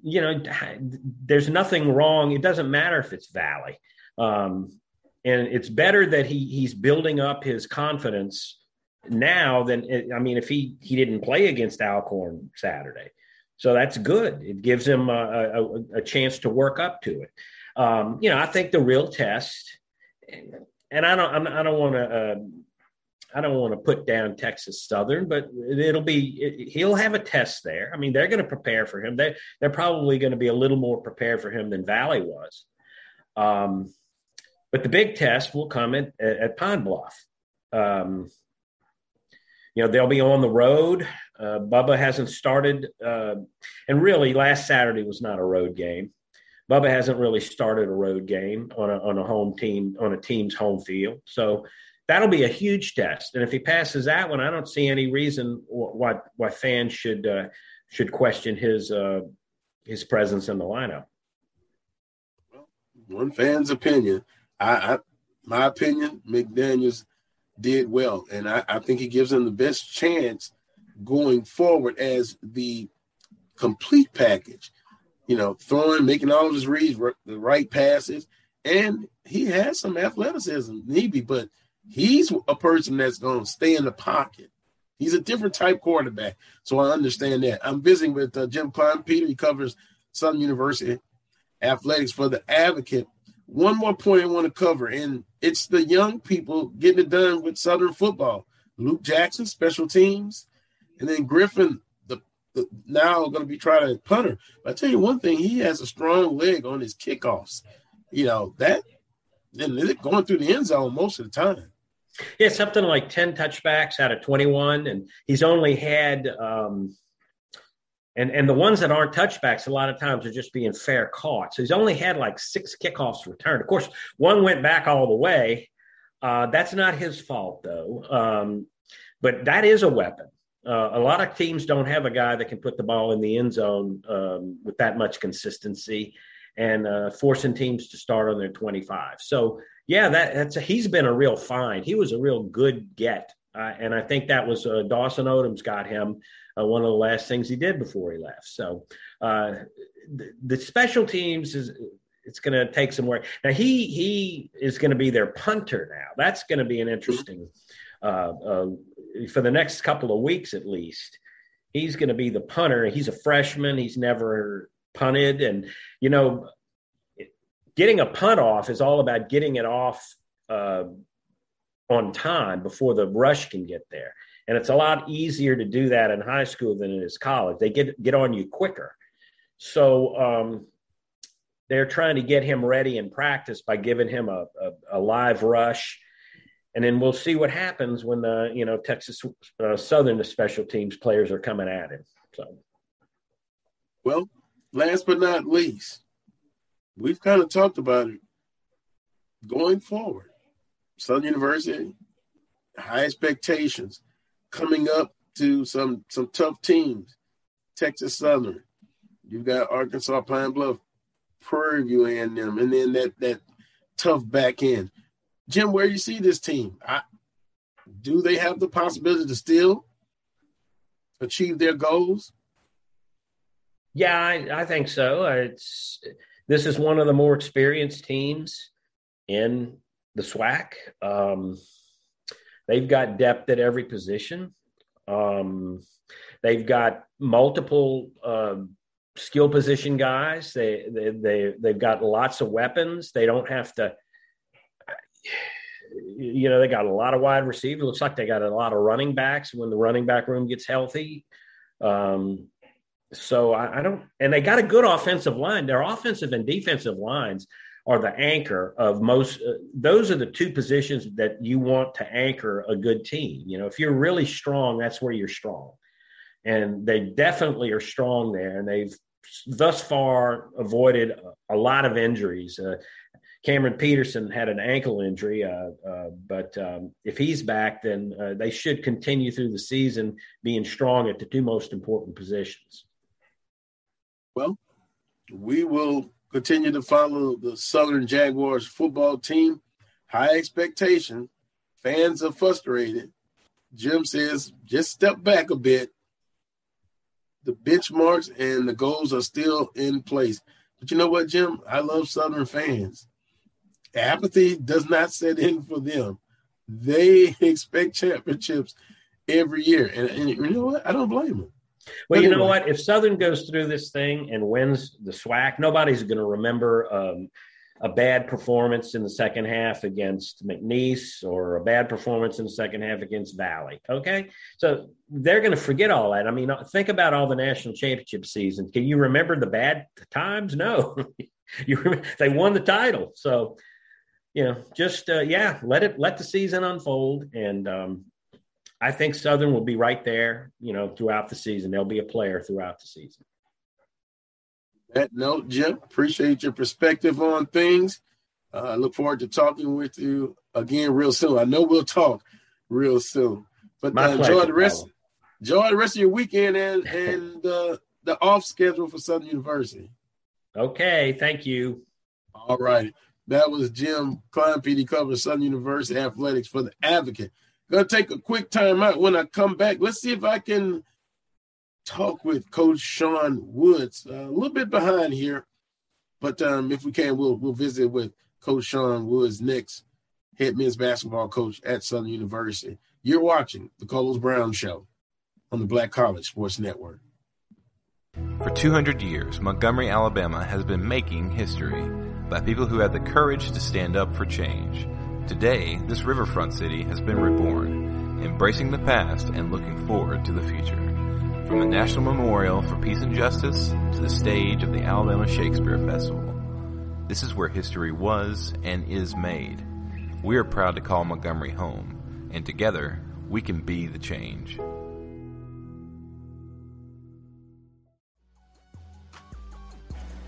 You know, there's nothing wrong. It doesn't matter if it's Valley, um, and it's better that he he's building up his confidence now than I mean, if he he didn't play against Alcorn Saturday, so that's good. It gives him a, a, a chance to work up to it. Um, you know, I think the real test and I don't I don't want to uh, I don't want to put down Texas Southern, but it'll be it, he'll have a test there. I mean, they're going to prepare for him. They they're probably going to be a little more prepared for him than Valley was. Um, but the big test will come at, at Pine Bluff. Um, you know, they'll be on the road. Uh, Bubba hasn't started, uh, and really, last Saturday was not a road game. Bubba hasn't really started a road game on a, on a home team on a team's home field. So that'll be a huge test. And if he passes that one, I don't see any reason why why fans should uh, should question his uh, his presence in the lineup. One fan's opinion. I, I my opinion, McDaniels did well, and I, I think he gives them the best chance going forward as the complete package you know, throwing, making all of his reads, the right passes, and he has some athleticism, maybe, but he's a person that's going to stay in the pocket. He's a different type quarterback, so I understand that. I'm visiting with uh, Jim Kleinpeter, he covers Southern University athletics for the Advocate. One more point I want to cover, and it's the young people getting it done with Southern football. Luke Jackson, special teams, and then Griffin, now going to be trying to punter. But I tell you one thing, he has a strong leg on his kickoffs. You know that, they're going through the end zone most of the time. Yeah, something like ten touchbacks out of twenty-one, and he's only had. Um, and, and the ones that aren't touchbacks, a lot of times are just being fair caught. So he's only had like six kickoffs returned. Of course, one went back all the way. Uh, that's not his fault, though. Um, but that is a weapon. Uh, a lot of teams don't have a guy that can put the ball in the end zone um, with that much consistency and uh, forcing teams to start on their 25. So, yeah, that, that's a, he's been a real find. He was a real good get. Uh, and I think that was uh, Dawson Odums got him uh, one of the last things he did before he left. So, uh, the, the special teams is it's going to take some work. Now he he is going to be their punter now. That's going to be an interesting uh, uh, for the next couple of weeks at least. He's going to be the punter. He's a freshman. He's never punted, and you know, getting a punt off is all about getting it off uh, on time before the rush can get there. And it's a lot easier to do that in high school than it is college. They get get on you quicker. So um, they're trying to get him ready in practice by giving him a, a, a live rush and then we'll see what happens when the you know Texas uh, Southern special teams players are coming at him. So, well, last but not least, we've kind of talked about it going forward. Southern University, high expectations, coming up to some some tough teams. Texas Southern, you've got Arkansas Pine Bluff, Prairie View, and them, and then that that tough back end. Jim, where you see this team? I, do they have the possibility to still achieve their goals? Yeah, I, I think so. It's this is one of the more experienced teams in the SWAC. Um, they've got depth at every position. Um, they've got multiple uh, skill position guys. They, they they they've got lots of weapons. They don't have to you know, they got a lot of wide receivers. Looks like they got a lot of running backs when the running back room gets healthy. Um, so I, I, don't, and they got a good offensive line. Their offensive and defensive lines are the anchor of most. Uh, those are the two positions that you want to anchor a good team. You know, if you're really strong, that's where you're strong, and they definitely are strong there. And they've thus far avoided a, lot of injuries. Uh, Cameron Peterson had an ankle injury, uh, uh, but um, if he's back, then uh, they should continue through the season being strong at the two most important positions. Well, we will continue to follow the Southern Jaguars football team. High expectation. Fans are frustrated. Jim says just step back a bit. The benchmarks and the goals are still in place. But you know what, Jim? I love Southern fans apathy does not set in for them. They expect championships every year, and, and you know what? I don't blame them. Well, you know what? If Southern goes through this thing and wins the SWAC, nobody's going to remember um, a bad performance in the second half against McNeese or a bad performance in the second half against Valley. Okay, so they're going to forget all that. I mean, think about all the national championship seasons. Can you remember the bad times? No, you remember, they won the title. So you know, just uh, yeah, let it let the season unfold, and um, I think Southern will be right there. You know, throughout the season, they'll be a player throughout the season. That note, Jim, appreciate your perspective on things. Uh, I look forward to talking with you again real soon. I know we'll talk real soon. But uh, enjoy the rest. Enjoy the rest of your weekend and and uh, the off schedule for Southern University. Okay, thank you. All right. That was Jim Klein, PD cover Southern University Athletics for the Advocate. Gonna take a quick time out. When I come back, let's see if I can talk with Coach Sean Woods. Uh, a little bit behind here, but um, if we can, we'll we'll visit with Coach Sean Woods next, head men's basketball coach at Southern University. You're watching the Carlos Brown Show on the Black College Sports Network. For 200 years, Montgomery, Alabama has been making history by people who had the courage to stand up for change. Today, this riverfront city has been reborn, embracing the past and looking forward to the future. From the National Memorial for Peace and Justice to the stage of the Alabama Shakespeare Festival. This is where history was and is made. We are proud to call Montgomery home, and together we can be the change.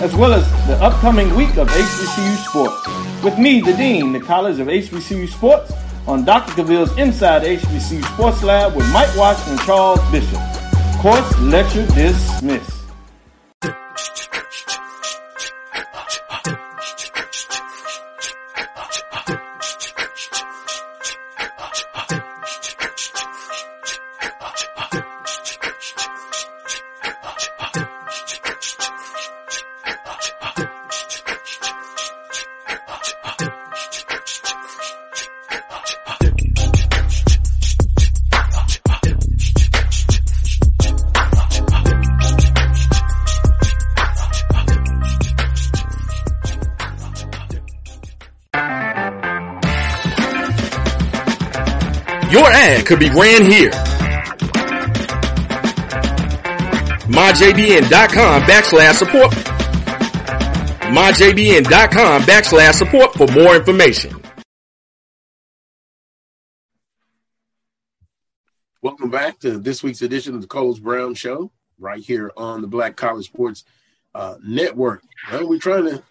as well as the upcoming week of HBCU sports. With me, the Dean, the College of HBCU Sports, on Dr. Cavill's Inside HBCU Sports Lab with Mike Watson and Charles Bishop. Course lecture dismissed. Could be ran here. MyJBN.com backslash support. MyJBN.com backslash support for more information. Welcome back to this week's edition of the Carlos Brown Show, right here on the Black College Sports uh, Network. Well, we're trying to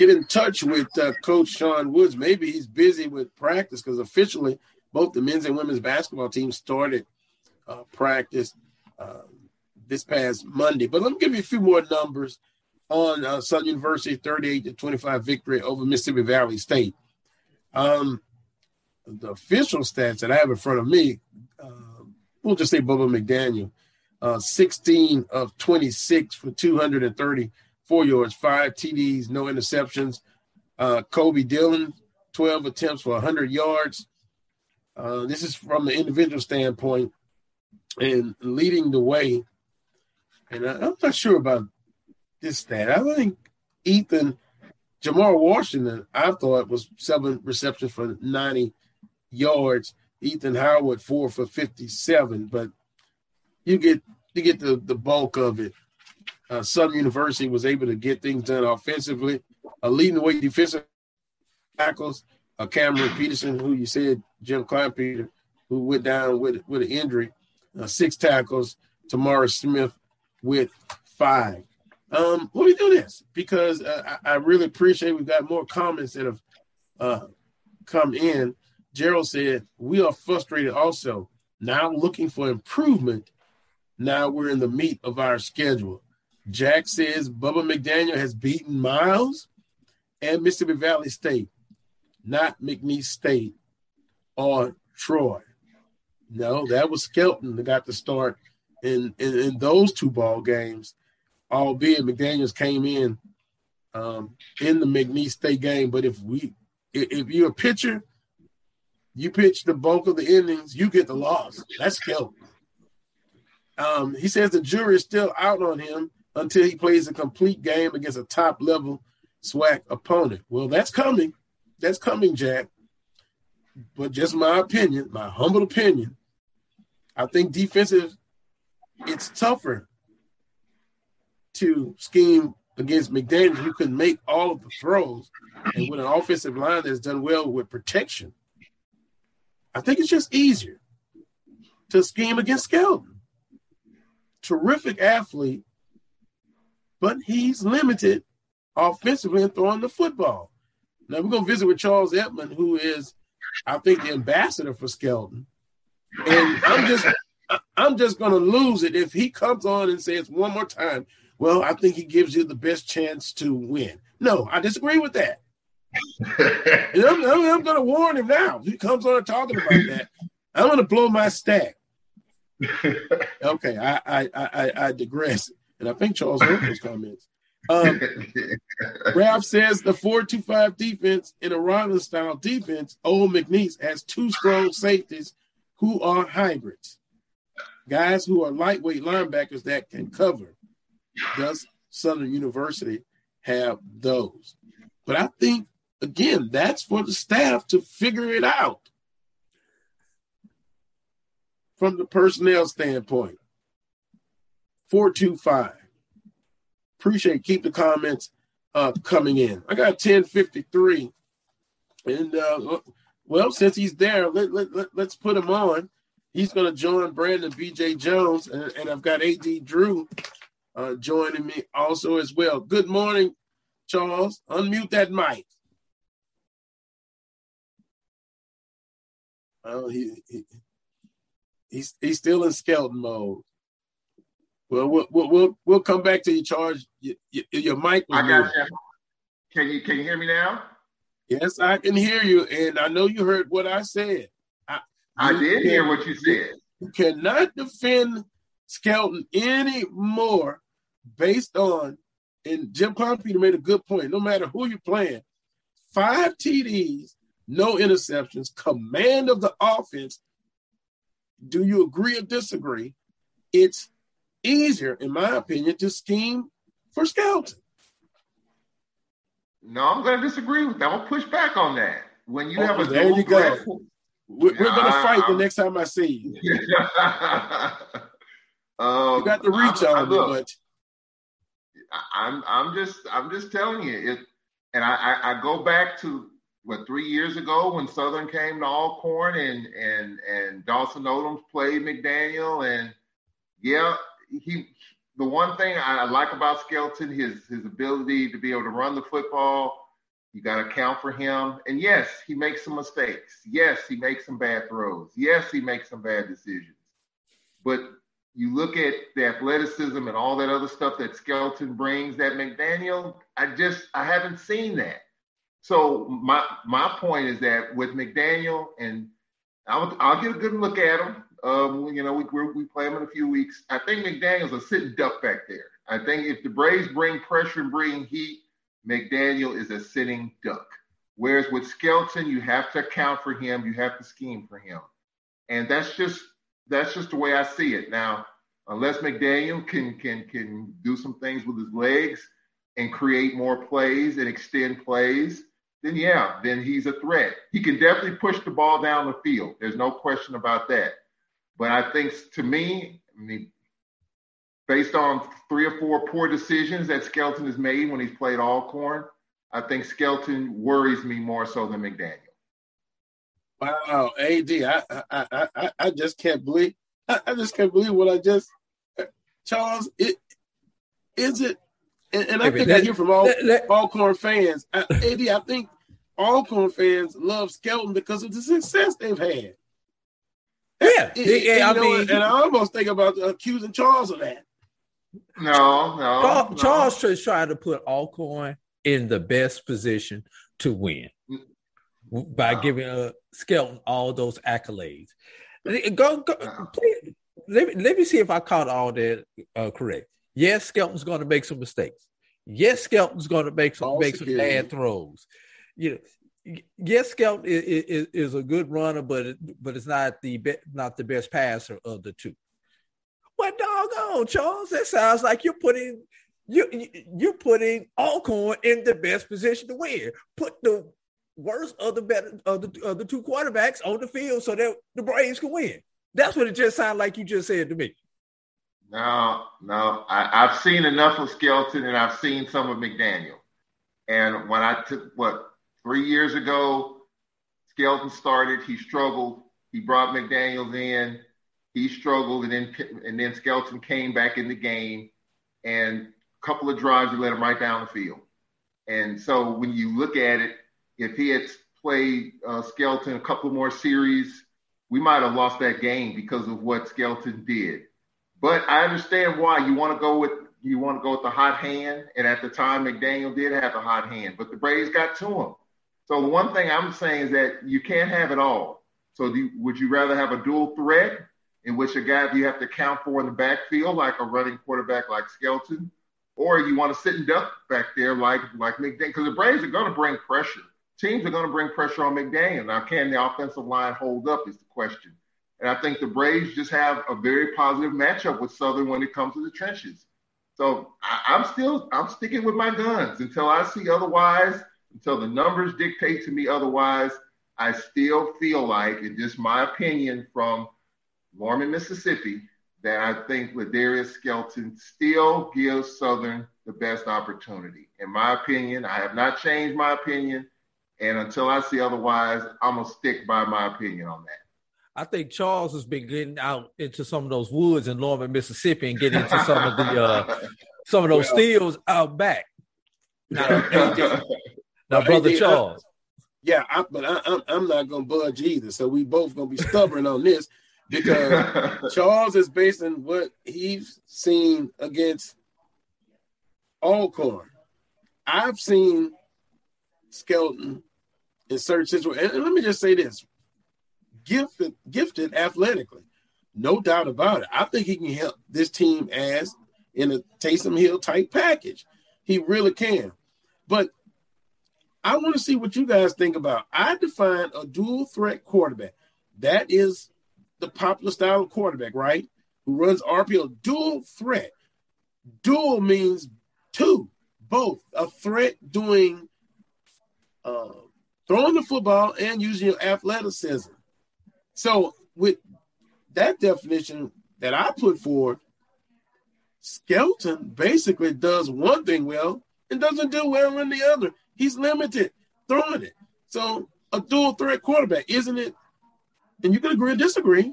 get in touch with uh, Coach Sean Woods. Maybe he's busy with practice because officially both the men's and women's basketball teams started uh, practice uh, this past Monday. But let me give you a few more numbers on uh, Southern University 38 to 25 victory over Mississippi Valley State. Um, the official stats that I have in front of me, uh, we'll just say Bubba McDaniel, uh, 16 of 26 for 234 yards, five TDs, no interceptions. Uh, Kobe Dillon, 12 attempts for 100 yards. Uh, this is from the individual standpoint and leading the way. And I, am not sure about this stat. I think Ethan Jamar Washington, I thought was seven receptions for 90 yards. Ethan Howard four for 57, but you get you get the, the bulk of it. Uh, Southern University was able to get things done offensively, uh, leading the way defensive tackles uh, Cameron Peterson, who you said Jim Kleinpeter, who went down with with an injury, uh, six tackles. Tamara Smith with five. Um, let me do this because uh, I, I, really appreciate we've got more comments that have uh, come in. Gerald said we are frustrated also now looking for improvement. Now we're in the meat of our schedule. Jack says Bubba McDaniel has beaten Miles and Mississippi Valley State not McNeese State or Troy. No, that was Skelton that got the start in, in, in those two ball games, albeit McDaniels came in um, in the McNeese State game. But if we if you're a pitcher, you pitch the bulk of the innings, you get the loss. That's Skelton. Um, he says the jury is still out on him until he plays a complete game against a top level SWAC opponent. Well, that's coming that's coming, Jack. But just my opinion, my humble opinion, I think defensive, it's tougher to scheme against McDaniel, You can make all of the throws, and with an offensive line that's done well with protection. I think it's just easier to scheme against Skelton. Terrific athlete, but he's limited offensively in throwing the football. Now we're gonna visit with Charles Edmond, who is, I think, the ambassador for Skelton. And I'm just I'm just gonna lose it if he comes on and says one more time, well, I think he gives you the best chance to win. No, I disagree with that. and I'm, I'm, I'm gonna warn him now. If he comes on talking about that, I'm gonna blow my stack. Okay, I I I, I digress. And I think Charles heard those comments. Um, Ralph says the 4-2-5 defense in a Ronald style defense, Old McNeese has two strong safeties who are hybrids. Guys who are lightweight linebackers that can cover. Does Southern University have those? But I think, again, that's for the staff to figure it out from the personnel standpoint. 425. Appreciate keep the comments uh, coming in. I got 1053. And uh, well, since he's there, let, let, let, let's put him on. He's going to join Brandon BJ Jones, and, and I've got AD Drew uh, joining me also as well. Good morning, Charles. Unmute that mic. Oh, he, he he's he's still in skeleton mode. Well, we'll we'll we'll, come back to you. Your, your, your mic. I got you. Can you can you hear me now? Yes, I can hear you, and I know you heard what I said. I, I did can, hear what you said. You cannot defend Skelton anymore based on, and Jim Peter made a good point. No matter who you're playing, five TDs, no interceptions, command of the offense. Do you agree or disagree? It's easier, in my opinion, to scheme for Skelton. No, I'm going to disagree with that. I'm going to push back on that. When you have a there you go. We're, we're going to fight I, the next time I see you. um, you got the reach I'm, on me, but I'm I'm just I'm just telling you it. And I, I, I go back to what three years ago when Southern came to Alcorn and and and Dawson Odoms played McDaniel and yeah he the one thing I like about Skelton, his his ability to be able to run the football. You got to count for him. And yes, he makes some mistakes. Yes, he makes some bad throws. Yes, he makes some bad decisions. But you look at the athleticism and all that other stuff that Skelton brings that McDaniel, I just I haven't seen that. So my my point is that with McDaniel and I'll, I'll get a good look at him. Um, you know, we we play them in a few weeks. I think McDaniel's a sitting duck back there. I think if the Braves bring pressure and bring heat, McDaniel is a sitting duck. Whereas with Skelton, you have to account for him, you have to scheme for him, and that's just that's just the way I see it. Now, unless McDaniel can can can do some things with his legs and create more plays and extend plays, then yeah, then he's a threat. He can definitely push the ball down the field. There's no question about that. But I think to me, I mean, based on three or four poor decisions that Skelton has made when he's played Alcorn, I think Skelton worries me more so than McDaniel. Wow, AD, I I I, I just can't believe I, I just can't believe what I just Charles. It is it, and, and I think I hear from all Alcorn fans. I, AD, I think Alcorn fans love Skelton because of the success they've had. Yeah, yeah. I know, mean, and I almost think about accusing Charles of that. No, no. Charles, no. Charles is trying to put Alcorn in the best position to win by giving uh, Skelton all those accolades. Go, go please, let, me, let me see if I caught all that uh, correct. Yes, Skelton's going to make some mistakes. Yes, Skelton's going to make some make some bad throws. You know, yes, Skelton is, is, a good runner, but it, but it's not the be, not the best passer of the two. What doggone, Charles? That sounds like you're putting you you're putting Alcorn in the best position to win. Put the worst of the better of the, of the two quarterbacks on the field so that the Braves can win. That's what it just sounded like you just said to me. No, no, I, have seen enough of Skelton and I've seen some of McDaniel. And when I took what Three years ago, Skelton started. He struggled. He brought McDaniels in. He struggled, and then and then Skelton came back in the game, and a couple of drives he let him right down the field. And so when you look at it, if he had played uh, Skelton a couple more series, we might have lost that game because of what Skelton did. But I understand why you want to go with you want to go with the hot hand, and at the time McDaniel did have a hot hand, but the Braves got to him. So the one thing I'm saying is that you can't have it all. So you, would you rather have a dual threat in which a guy you have to count for in the backfield, like a running quarterback like Skelton, or you want to sit and duck back there like like McDaniel, because the Braves are going to bring pressure. Teams are going to bring pressure on McDaniel. Now, can the offensive line hold up? Is the question. And I think the Braves just have a very positive matchup with Southern when it comes to the trenches. So I, am still I'm sticking with my guns until I see otherwise. Until the numbers dictate to me otherwise, I still feel like, in just my opinion from Lorman, Mississippi, that I think Ladarius Skelton still gives Southern the best opportunity. In my opinion, I have not changed my opinion. And until I see otherwise, I'm going to stick by my opinion on that. I think Charles has been getting out into some of those woods in Lorman, Mississippi, and getting into some of the uh, some of those well, steals out back. Now, now well, brother hey, Charles. yeah, I, but I, I'm I'm not gonna budge either. So we both gonna be stubborn on this because Charles is based on what he's seen against Alcorn. I've seen Skelton in certain situations. And let me just say this gifted, gifted athletically. No doubt about it. I think he can help this team as in a Taysom Hill type package. He really can. But I want to see what you guys think about. I define a dual threat quarterback. That is the popular style of quarterback, right? Who runs RPO. Dual threat. Dual means two, both. A threat doing uh, throwing the football and using your athleticism. So with that definition that I put forward, Skelton basically does one thing well and doesn't do well in the other. He's limited throwing it. So a dual threat quarterback, isn't it? And you can agree or disagree.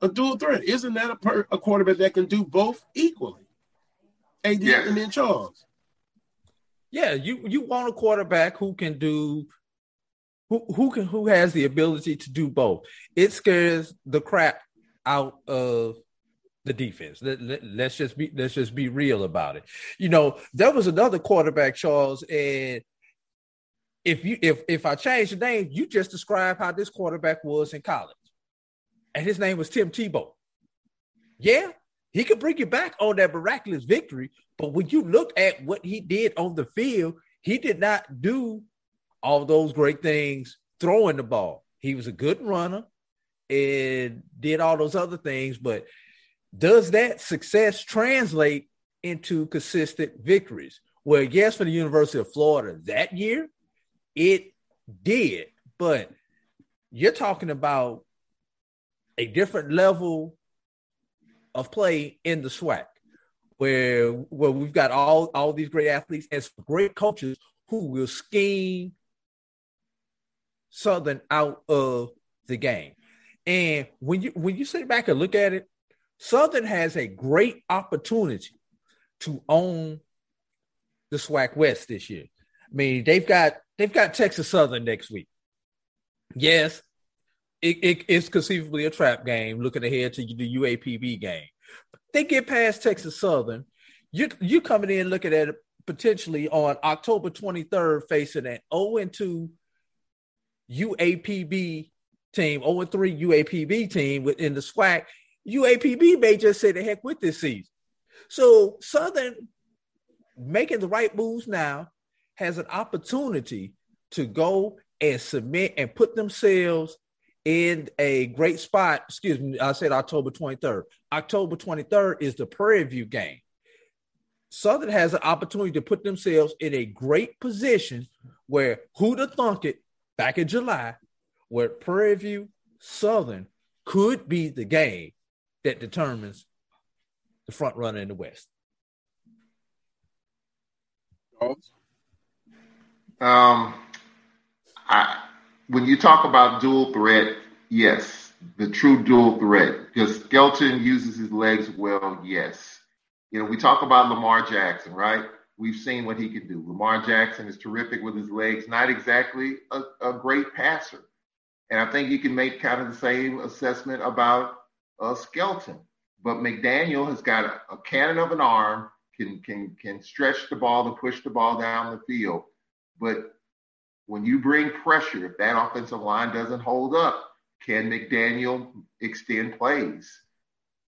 A dual threat, isn't that a, per, a quarterback that can do both equally? AD yes. and then Charles. Yeah, you you want a quarterback who can do who who can who has the ability to do both. It scares the crap out of the defense. Let, let, let's just be let's just be real about it. You know, there was another quarterback, Charles, and if you if if I change the name, you just describe how this quarterback was in college, and his name was Tim Tebow. Yeah, he could bring you back on that miraculous victory, but when you look at what he did on the field, he did not do all those great things throwing the ball. He was a good runner and did all those other things, but does that success translate into consistent victories? Well, yes, for the University of Florida that year, it did, but you're talking about a different level of play in the SWAC where where we've got all all these great athletes and great coaches who will scheme Southern out of the game. And when you when you sit back and look at it, Southern has a great opportunity to own the SWAC West this year. I mean, they've got they've got Texas Southern next week. Yes, it, it, it's conceivably a trap game looking ahead to the UAPB game. They get past Texas Southern. You you coming in looking at it potentially on October 23rd facing an 0 2 UAPB team, 0 3 UAPB team within the SWAC, UAPB may just say the heck with this season. So Southern making the right moves now has an opportunity to go and submit and put themselves in a great spot. Excuse me, I said October 23rd. October 23rd is the Prairie View game. Southern has an opportunity to put themselves in a great position where who'd have thunk it back in July, where Prairie View Southern could be the game that determines the front runner in the West. Um, I, when you talk about dual threat, yes, the true dual threat. Because Skelton uses his legs well, yes. You know, we talk about Lamar Jackson, right? We've seen what he can do. Lamar Jackson is terrific with his legs, not exactly a, a great passer. And I think you can make kind of the same assessment about uh, Skelton. But McDaniel has got a, a cannon of an arm, can can can stretch the ball and push the ball down the field. But when you bring pressure, if that offensive line doesn't hold up, can McDaniel extend plays?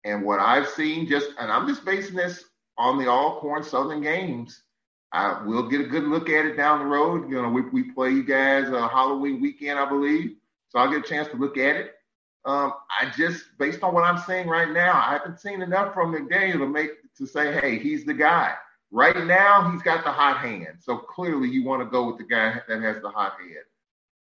And what I've seen, just and I'm just basing this on the Alcorn Southern games. I will get a good look at it down the road. You know, we, we play you guys a Halloween weekend, I believe. So I'll get a chance to look at it. Um, I just, based on what I'm seeing right now, I haven't seen enough from McDaniel to make to say, hey, he's the guy. Right now, he's got the hot hand. So clearly, you want to go with the guy that has the hot hand.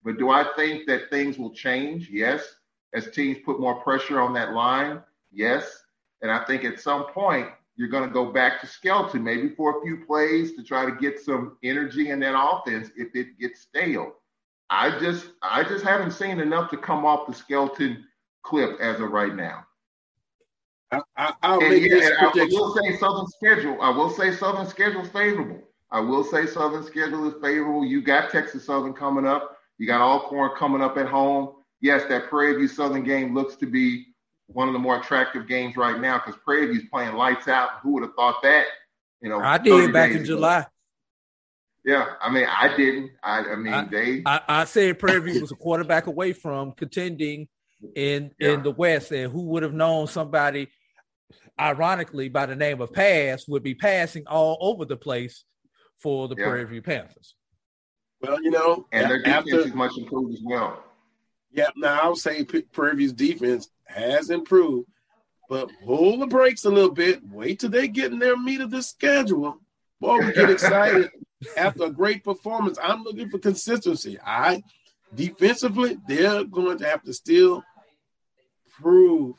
But do I think that things will change? Yes. As teams put more pressure on that line, yes. And I think at some point, you're going to go back to Skelton, maybe for a few plays to try to get some energy in that offense if it gets stale. I just, I just haven't seen enough to come off the Skelton clip as of right now. I, will make yeah, this I will say Southern schedule. I will say Southern schedule is favorable. I will say Southern schedule is favorable. You got Texas Southern coming up. You got Alcorn coming up at home. Yes, that Prairie View Southern game looks to be one of the more attractive games right now because Prairie View's playing lights out. Who would have thought that? You know, I did back in July. Yeah, I mean, I didn't. I, I mean, I, they. I, I said Prairie View was a quarterback away from contending in yeah. in the West, and who would have known somebody ironically, by the name of Pass, would be passing all over the place for the yeah. Prairie View Panthers. Well, you know, and their defense after, is much improved as well. Yeah, now I would say Prairie View's defense has improved, but pull the brakes a little bit. Wait till they get in their meat of the schedule. Boy, we get excited after a great performance. I'm looking for consistency. I defensively, they're going to have to still prove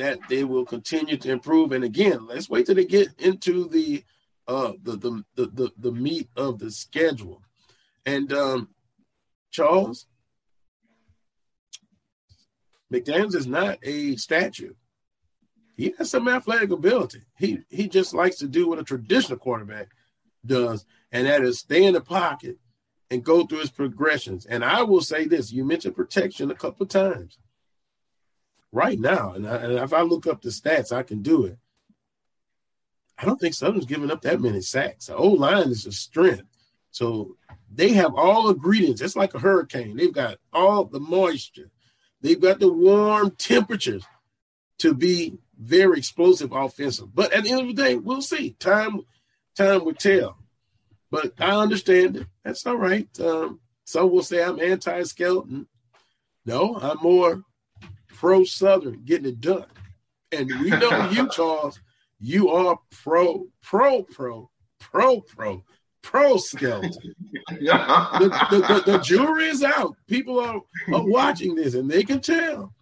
that they will continue to improve. And again, let's wait till they get into the uh the the the the, the meat of the schedule. And um Charles McDaniels is not a statue. He has some athletic ability. He he just likes to do what a traditional quarterback does, and that is stay in the pocket and go through his progressions. And I will say this: you mentioned protection a couple of times right now, and, I, and if I look up the stats, I can do it. I don't think Southern's giving up that many sacks. The O line is a strength. So they have all the ingredients. It's like a hurricane. They've got all the moisture. They've got the warm temperatures to be very explosive offensive. But at the end of the day, we'll see. Time time will tell. But I understand it. That's all right. Um, some will say I'm anti-Skelton. No, I'm more pro Southern getting it done. And we know you, Charles, you are pro, pro, pro, pro, pro, pro Skelton. the, the, the, the, jury is out. People are, are watching this and they can tell.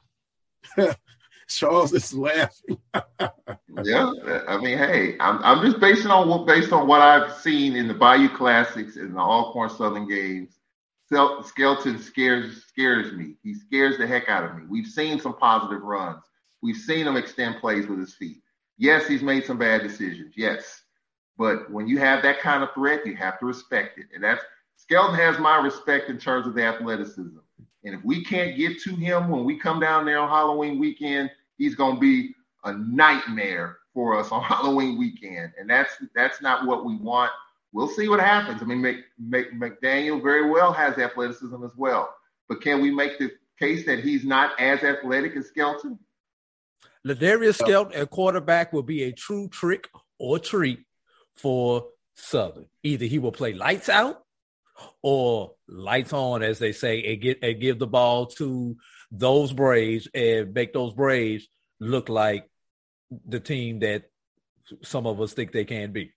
Charles is laughing. yeah, I mean, hey, I'm, I'm just basing on what based on what I've seen in the Bayou Classics and the Alcorn Southern games Skelton scares scares me. He scares the heck out of me. We've seen some positive runs. We've seen him extend plays with his feet. Yes, he's made some bad decisions. Yes, but when you have that kind of threat, you have to respect it, and that's Skelton has my respect in terms of the athleticism. And if we can't get to him when we come down there on Halloween weekend, he's going to be a nightmare for us on Halloween weekend, and that's that's not what we want we'll see what happens. I mean, Mc, Mc, McDaniel very well has athleticism as well, but can we make the case that he's not as athletic as Skelton? Ladarius Skelton at quarterback will be a true trick or treat for Southern. Either he will play lights out or lights on, as they say, and get and give the ball to those Braves and make those Braves look like the team that some of us think they can be.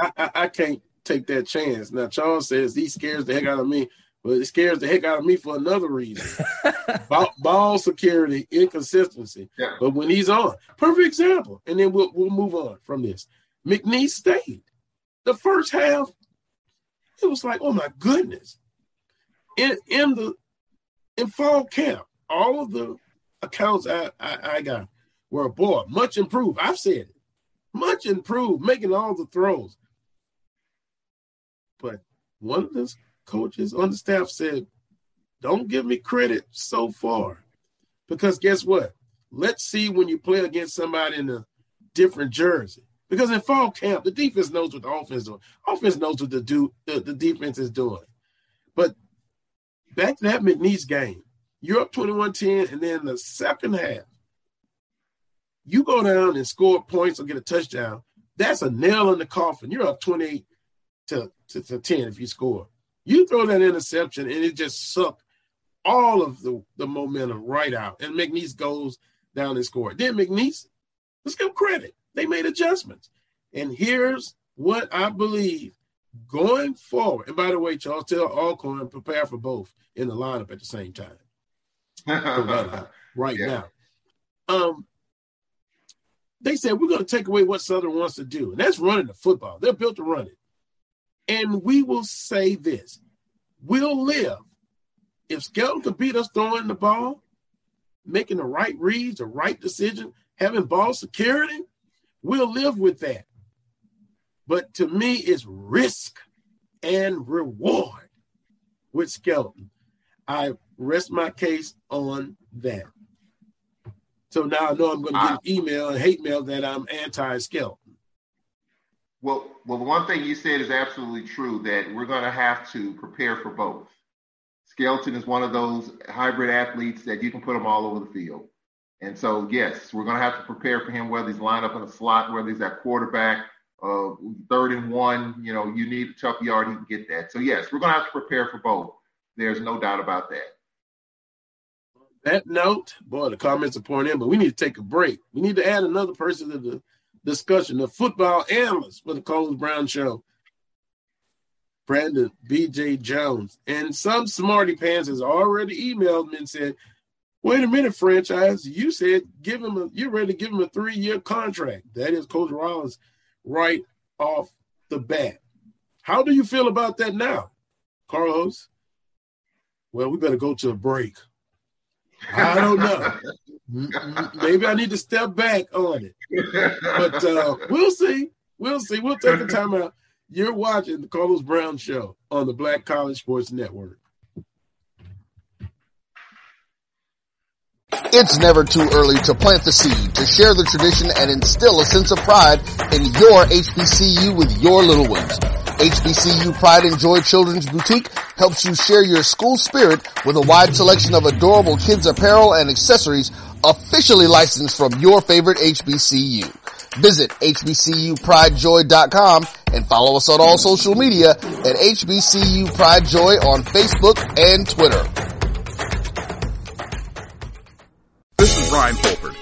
I, I, I, can't take that chance. Now Charles says he scares the heck out of me, but it scares the heck out of me for another reason: ball, ball, security, inconsistency. Yeah. But when he's on, perfect example. And then we'll we'll move on from this. McNeese State the first half. It was like, oh my goodness! In in the in fall camp, all of the accounts I, I, I got were boy much improved. I've said it much improved, making all the throws. But one of the coaches on the staff said, Don't give me credit so far. Because guess what? Let's see when you play against somebody in a different jersey. Because in fall camp, the defense knows what the offense is doing. Offense knows what the do the, the defense is doing. But back to that McNeese game, you're up 21-10, and then the second half, You go down and score points or get a touchdown. That's a nail in the coffin. You're up 28 to, to, to 10 if you score. You throw that interception and it just sucked all of the, the momentum right out. And McNeese goes down and scores. Then McNeese, let's give credit. They made adjustments. And here's what I believe going forward. And by the way, Charles, tell Alcorn prepare for both in the lineup at the same time. right yeah. now. Um, they said we're going to take away what Southern wants to do, and that's running the football. They're built to run it. And we will say this: we'll live if Skelton could beat us throwing the ball, making the right reads, the right decision, having ball security. We'll live with that. But to me, it's risk and reward with Skelton. I rest my case on that. So now I know I'm going to get email and hate mail that I'm anti-Skelton. Well, well, the one thing you said is absolutely true that we're going to have to prepare for both. Skelton is one of those hybrid athletes that you can put him all over the field. And so, yes, we're going to have to prepare for him, whether he's lined up in a slot, whether he's at quarterback, uh, third and one, you know, you need a tough yard, he can get that. So, yes, we're going to have to prepare for both. There's no doubt about that. That note, boy, the comments are pouring in, but we need to take a break. We need to add another person to the discussion, the football analyst for the Carlos Brown Show, Brandon B.J. Jones. And some smarty pants has already emailed me and said, wait a minute, franchise, you said give him a, you're ready to give him a three year contract. That is Coach Rollins right off the bat. How do you feel about that now, Carlos? Well, we better go to a break. I don't know. Maybe I need to step back on it. But uh, we'll see. We'll see. We'll take the time out. You're watching the Carlos Brown Show on the Black College Sports Network. It's never too early to plant the seed, to share the tradition, and instill a sense of pride in your HBCU with your little ones. HBCU Pride and Joy Children's Boutique helps you share your school spirit with a wide selection of adorable kids apparel and accessories officially licensed from your favorite HBCU. Visit hbcupridejoy.com and follow us on all social media at HBCU Pride Joy on Facebook and Twitter. This is Ryan Fulford.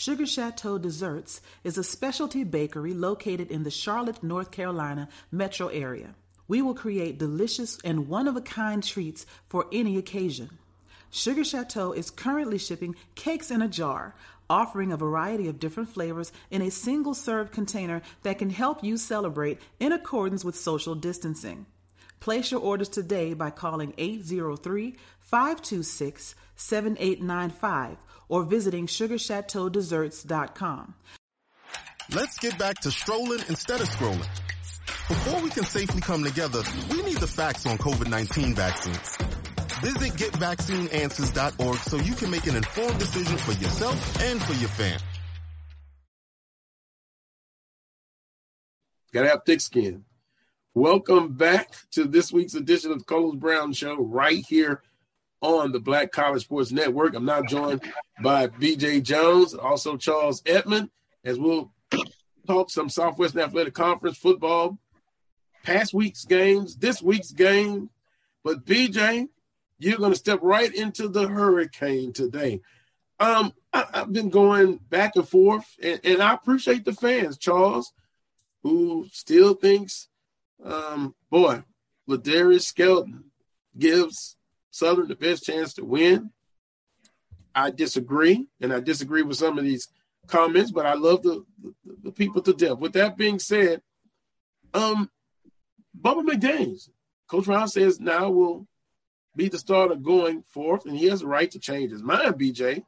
Sugar Chateau Desserts is a specialty bakery located in the Charlotte, North Carolina metro area. We will create delicious and one of a kind treats for any occasion. Sugar Chateau is currently shipping cakes in a jar, offering a variety of different flavors in a single serve container that can help you celebrate in accordance with social distancing. Place your orders today by calling 803 526 7895 or visiting sugarchateaudesserts.com. Let's get back to strolling instead of scrolling. Before we can safely come together, we need the facts on COVID-19 vaccines. Visit getvaccineanswers.org so you can make an informed decision for yourself and for your family. Gotta have thick skin. Welcome back to this week's edition of the Carlos Brown Show right here on the Black College Sports Network. I'm now joined by BJ Jones, also Charles Edmond, as we'll talk some Southwestern Athletic Conference football, past week's games, this week's game. But BJ, you're going to step right into the hurricane today. Um, I, have been going back and forth, and, and, I appreciate the fans, Charles, who still thinks, um, boy, Ladarius Skelton gives Southern the best chance to win. I disagree, and I disagree with some of these comments, but I love the, the, the people to death. With that being said, um, Bubba McDaniels, Coach Brown says now will be the starter going forth, and he has a right to change his mind, BJ.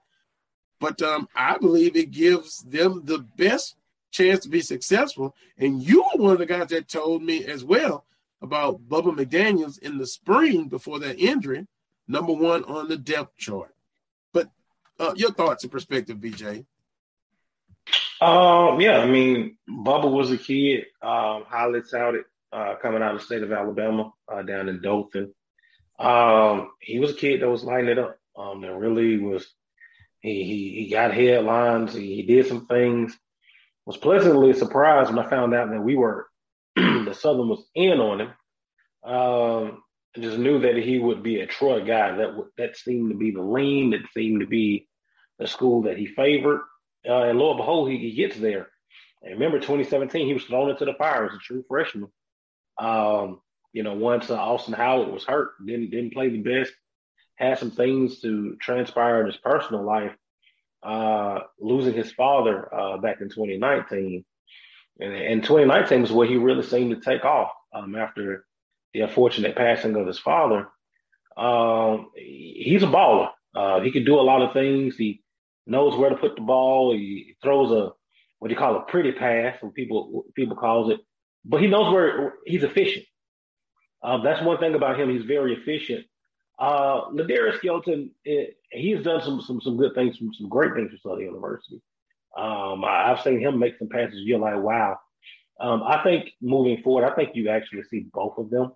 but um, I believe it gives them the best chance to be successful. And you were one of the guys that told me as well about Bubba McDaniels in the spring before that injury, number one on the depth chart. But uh, your thoughts and perspective, BJ? Um, yeah, I mean, Bubba was a kid, um, highly touted, uh, coming out of the state of Alabama, uh, down in Dothan. Um, he was a kid that was lighting it up. Um, that really was. He he, he got headlines. He, he did some things. Was pleasantly surprised when I found out that we were the Southern was in on him. Um, I just knew that he would be a Troy guy. That that seemed to be the lean. That seemed to be the school that he favored. Uh, and lo and behold, he, he gets there. And remember, 2017, he was thrown into the fire as a true freshman. Um, you know, once uh, Austin Howard was hurt, didn't didn't play the best, had some things to transpire in his personal life, uh, losing his father uh, back in 2019. And, and 2019 was where he really seemed to take off um, after the unfortunate passing of his father. Um, he's a baller. Uh, he can do a lot of things. He knows where to put the ball. He throws a what do you call a pretty pass, what people people calls it. But he knows where he's efficient. Um, that's one thing about him. He's very efficient. Uh, Ladarius Skelton, it, he's done some some some good things, some some great things for Southern University. Um, I, have seen him make some passes. You're like, wow. Um, I think moving forward, I think you actually see both of them.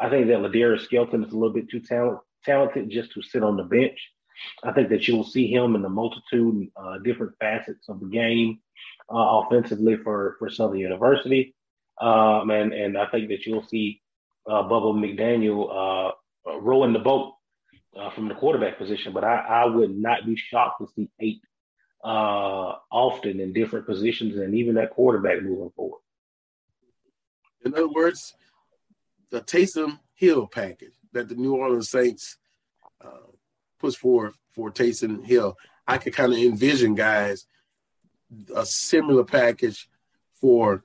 I think that Ladarius Skelton is a little bit too talent, talented just to sit on the bench. I think that you'll see him in the multitude uh, different facets of the game uh, offensively for, for Southern University. Um, and, and I think that you'll see uh, Bubba McDaniel uh, rowing the boat uh, from the quarterback position. But I, I would not be shocked to see eight uh, often in different positions and even that quarterback moving forward. In other words, the Taysom Hill package that the New Orleans Saints uh, puts forth for Taysom Hill, I could kind of envision guys a similar package for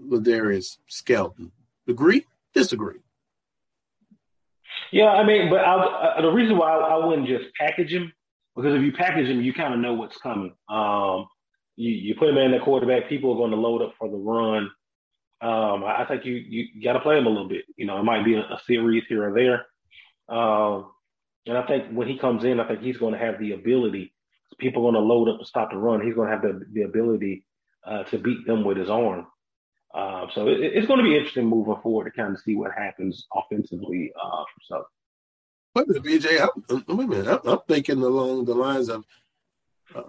Ladarius Skelton. Agree? Disagree? Yeah, I mean, but I, the reason why I, I, wouldn't just package him because if you package him, you kind of know what's coming. Um, you, you put him in the quarterback, people are going to load up for the run. Um, I, think you you got to play him a little bit. You know, it might be a, a series here or there. Um, and I think when he comes in, I think he's going to have the ability. People are going to load up to stop the run. He's going to have the, the ability uh, to beat them with his arm. Uh, so it, it's going to be interesting moving forward to kind of see what happens offensively uh, so. Wait a minute, BJ. I'm, wait a minute. I'm, I'm, thinking along the lines of uh,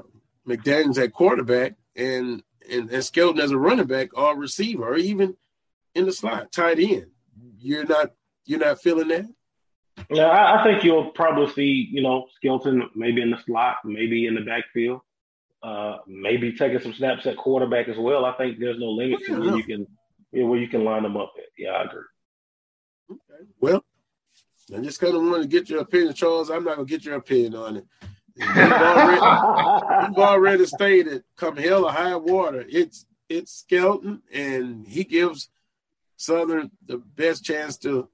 McDaniels at quarterback and, and and Skelton as a running back or receiver, or even in the slot, tight end. You're not you're not feeling that. Yeah, I, I think you'll probably see you know Skelton maybe in the slot, maybe in the backfield, uh, maybe taking some snaps at quarterback as well. I think there's no limit to where you can where you can line them up at. Yeah, I agree. Okay. Well, I just kind of want to get your opinion, Charles. I'm not gonna get your opinion on it. You've already, you've already stated, come hell or high water, it's it's Skelton, and he gives Southern the best chance to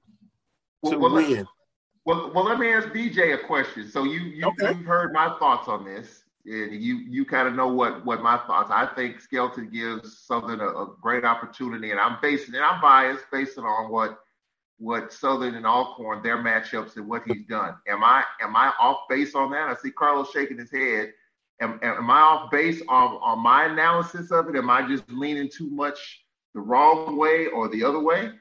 to well, win. Well, well, let me ask BJ a question. So you, you okay. you've heard my thoughts on this, and you you kind of know what what my thoughts. I think Skelton gives Southern a, a great opportunity, and I'm basing and I'm biased based on what what Southern and Alcorn, their matchups and what he's done. Am I am I off base on that? I see Carlos shaking his head. Am, am I off base on, on my analysis of it? Am I just leaning too much the wrong way or the other way?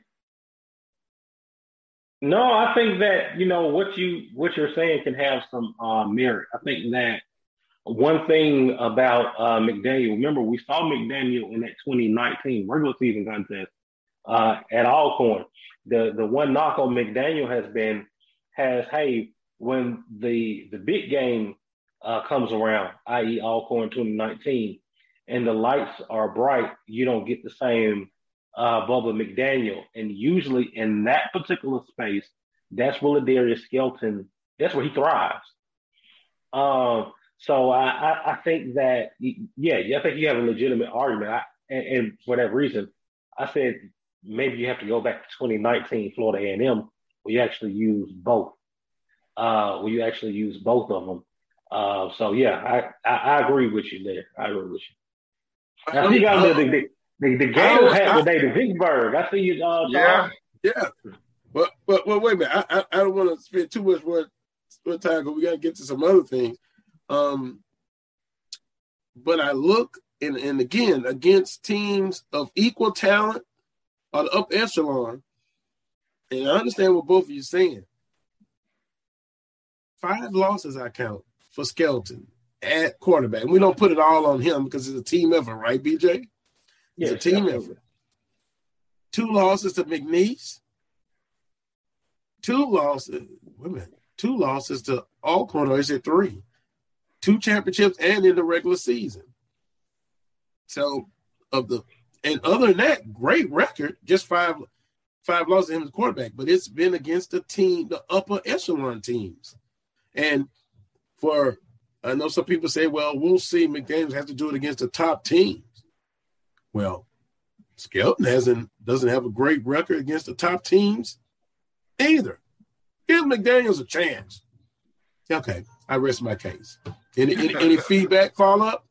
No, I think that you know what you what you're saying can have some uh, merit. I think that one thing about uh, McDaniel, remember we saw McDaniel in that 2019 regular season contest uh, at Alcorn the the one knock on McDaniel has been has hey when the the big game uh, comes around, i.e. Alcorn 2019, and the lights are bright, you don't get the same uh, Bubba McDaniel. And usually in that particular space, that's where Ladarius Skelton, that's where he thrives. Um, so I, I, I, think that, yeah, I think you have a legitimate argument. I, and, and, for that reason, I said maybe you have to go back to 2019 Florida A&M where you actually use both. Uh, where you actually use both of them. Uh, so yeah, I, I, I agree with you there. I agree with you. I see you got the the, the, the Gators hat today, the Vicksburg. I see you. Uh, yeah, yeah. But but well, wait a minute. I I, I don't want to spend too much more, more time because we got to get to some other things. Um, but I look and and again against teams of equal talent or the up echelon, and I understand what both of you saying. Five losses I count for Skelton at quarterback. And we don't put it all on him because it's a team effort, right, BJ? It's a team effort. Two losses to McNeese. Two losses. Wait a minute. Two losses to Alcorn, or is it three? Two championships and in the regular season. So of the and other than that, great record. Just five five losses to him as quarterback, but it's been against the team, the upper echelon teams. And for I know some people say, well, we'll see. McDaniels has to do it against the top teams. Well, Skelton hasn't doesn't have a great record against the top teams either. Give McDaniels a chance. Okay, I rest my case. Any any, any feedback follow up?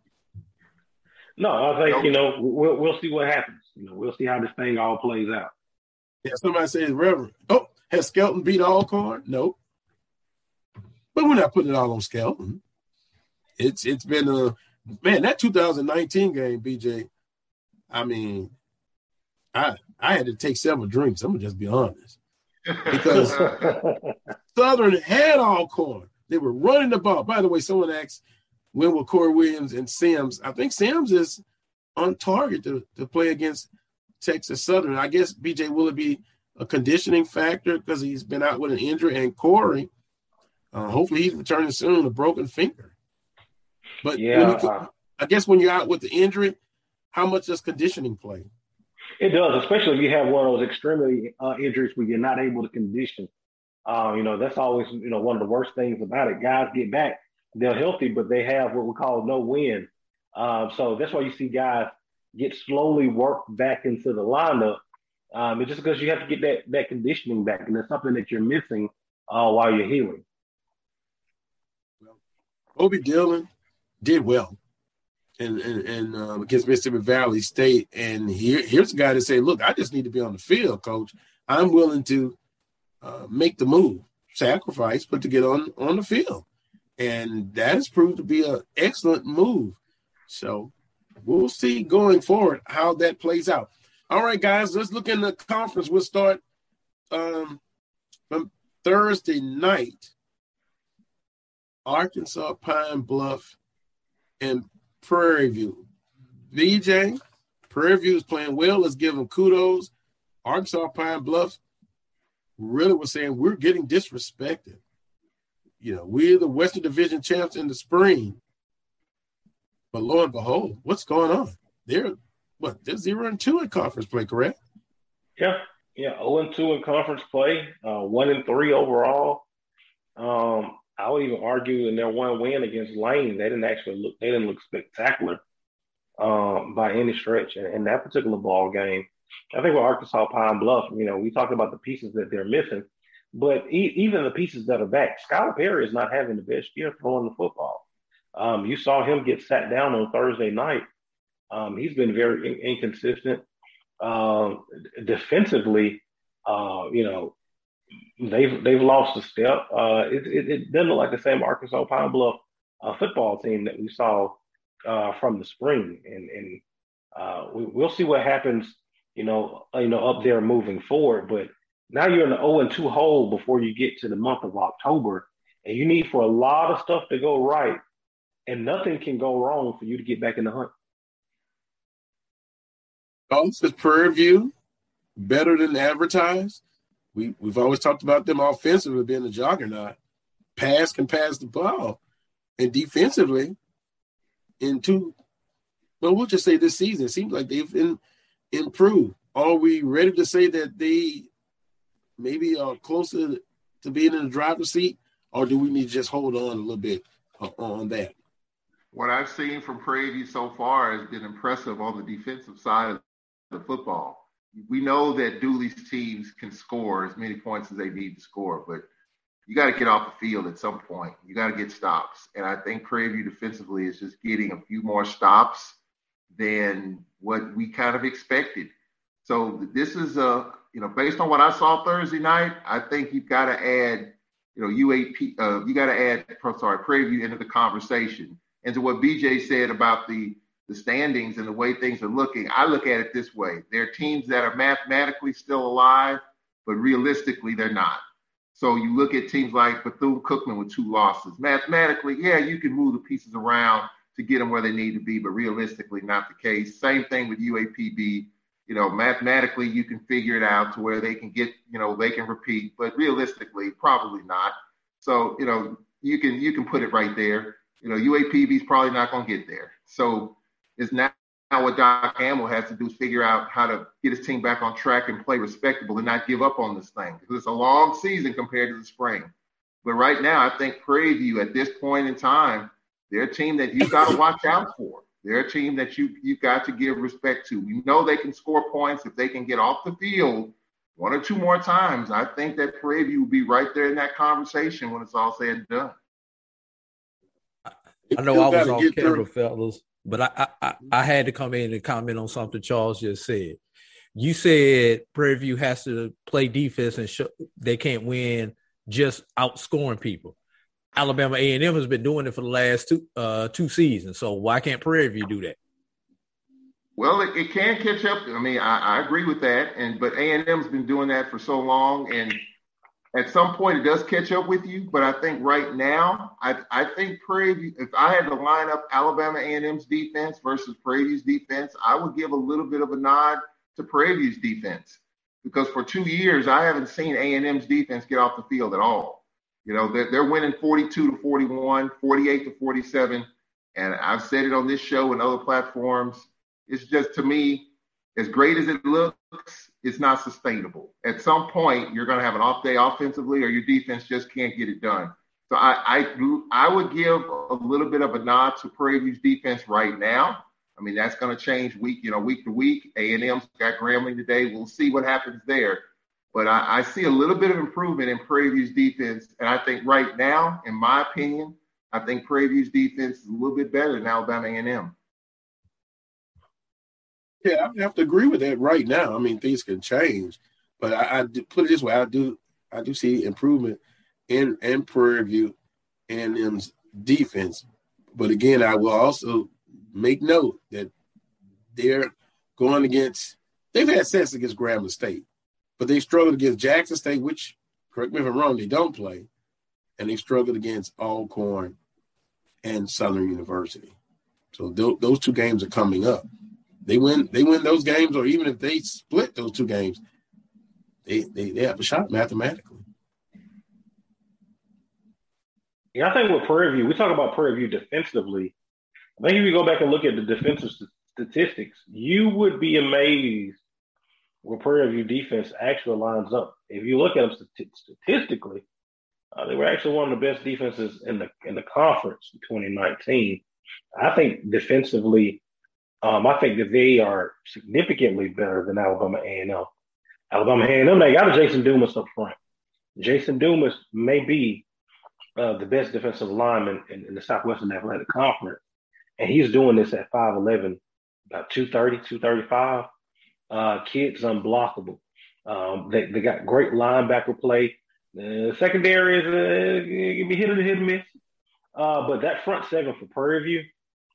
No, I think you know we'll we'll see what happens. You know, we'll see how this thing all plays out. Yeah, somebody says Reverend. Oh, has Skelton beat Alcorn? Nope. But we're not putting it all on Skelton. It's it's been a man that 2019 game, BJ. I mean, I I had to take several drinks. I'm gonna just be honest because Southern had Alcorn. They were running the ball. By the way, someone asked when will Corey Williams and Sims? I think Sims is on target to, to play against Texas Southern. I guess BJ will it be a conditioning factor because he's been out with an injury and Corey uh, hopefully he's returning soon, a broken finger. But yeah, you, I guess when you're out with the injury, how much does conditioning play? It does, especially if you have one of those extremely uh, injuries where you're not able to condition. Uh, you know, that's always you know one of the worst things about it. Guys get back, they're healthy, but they have what we call no wind. Uh, so that's why you see guys get slowly worked back into the lineup. Um, it's just because you have to get that that conditioning back, and it's something that you're missing uh, while you're healing. Obi Dillon did well and and, um, against Mississippi Valley State. And here here's a guy to say, look, I just need to be on the field, coach. I'm willing to uh, make the move, sacrifice, but to get on on the field. And that has proved to be an excellent move. So we'll see going forward how that plays out. All right, guys, let's look in the conference. We'll start um, from Thursday night. Arkansas, Pine Bluff, and Prairie View. BJ, Prairie View is playing well. Let's give them kudos. Arkansas, Pine Bluff really was saying we're getting disrespected. You know, we're the Western Division champs in the spring. But lo and behold, what's going on? They're what? They're zero and two in conference play, correct? Yeah, yeah, zero and two in conference play, uh, one and three overall. Um, I would even argue in their one win against Lane, they didn't actually look they didn't look spectacular um, by any stretch in, in, that particular ball game. I think with Arkansas Pine Bluff, you know, we talked about the pieces that they're missing, but e- even the pieces that are back, Skylar Perry is not having the best year throwing the football. Um, you saw him get sat down on Thursday night. Um, he's been very in- inconsistent. Um, defensively, uh, you know, they've they've lost a step. Uh, it, it, it, doesn't look like the same Arkansas Pine Bluff uh, football team that we saw uh, from the spring, and and uh, we, will see what happens. You know, you know, up there moving forward. But now you're in the 0 and 2 hole before you get to the month of October, and you need for a lot of stuff to go right, and nothing can go wrong for you to get back in the hunt. This Prairie View better than advertised we we've always talked about them offensively being a juggernaut. Pass can pass the ball, and defensively, in two, well, we'll just say this season, it seems like they've been improved. Are we ready to say that they maybe are closer to being in the driver's seat, or do we need to just hold on a little bit uh, on that? What I've seen from Prairie View so far has been impressive on the defensive side of the football we know that Dooley's teams can score as many points as they need to score, but you got to get off the field at some point. You got to get stops. And I think Prairie View defensively is just getting a few more stops than what we kind of expected. So this is a, you know, based on what I saw Thursday night, I think you've got to add, you know, UAP, uh, you got to add, sorry, Prairie View into the conversation. And to what BJ said about the the standings and the way things are looking, I look at it this way: there are teams that are mathematically still alive, but realistically they're not. So you look at teams like Bethune Cookman with two losses. Mathematically, yeah, you can move the pieces around to get them where they need to be, but realistically, not the case. Same thing with UAPB. You know, mathematically, you can figure it out to where they can get, you know, they can repeat, but realistically, probably not. So, you know, you can you can put it right there. You know, UAPB is probably not going to get there. So it's now now what Doc Gamble has to do is figure out how to get his team back on track and play respectable and not give up on this thing because it's a long season compared to the spring. But right now, I think Prairie View at this point in time, they're a team that you've got to watch out for. They're a team that you you got to give respect to. We know they can score points if they can get off the field one or two more times. I think that Prairie View will be right there in that conversation when it's all said and done. I know I was off camera, fellas, but I, I I had to come in and comment on something Charles just said. You said Prairie View has to play defense and show, they can't win just outscoring people. Alabama A and M has been doing it for the last two uh, two seasons. So why can't Prairie View do that? Well, it, it can catch up. I mean, I, I agree with that, and but A and M's been doing that for so long, and at some point it does catch up with you. But I think right now, I I think Prairie View. If I had to line up Alabama A and M's defense versus Prairie View's defense, I would give a little bit of a nod to Prairie View's defense because for two years I haven't seen A and M's defense get off the field at all. You know, they're, they're winning 42 to 41, 48 to 47. And I've said it on this show and other platforms. It's just to me, as great as it looks, it's not sustainable. At some point, you're going to have an off day offensively, or your defense just can't get it done. So I, I, I would give a little bit of a nod to Prairie View's defense right now. I mean, that's going to change week, you know, week to week. A and M's got Grambling today. We'll see what happens there. But I, I, see a little bit of improvement in Prairie View's defense. And I think right now, in my opinion, I think Prairie View's defense is a little bit better than Alabama A&M. Yeah, I have to agree with that right now. I mean, things can change, but I, I put it this way: I do, I do see improvement in in Prairie View and M's defense. But again, I will also make note that they're going against. They've had sets against Grambling State. But they struggled against Jackson State, which, correct me if I'm wrong, they don't play. And they struggled against Alcorn and Southern University. So th- those two games are coming up. They win. They win those games, or even if they split those two games, they they, they have a shot mathematically. Yeah, I think with Prairie View, we talk about Prairie View defensively. I think if you go back and look at the defensive st- statistics, you would be amazed where Prairie View defense actually lines up. If you look at them statistically, uh, they were actually one of the best defenses in the in the conference in 2019. I think defensively, um, I think that they are significantly better than Alabama A&M. Alabama A&M, they got a Jason Dumas up front. Jason Dumas may be uh, the best defensive lineman in, in, the Southwestern Athletic Conference, and he's doing this at 5'11", about 230, 235. Uh, kid's unblockable. Um, they, they got great linebacker play. The secondary is uh, can be hit or hit and miss. Uh, but that front seven for Prairie View,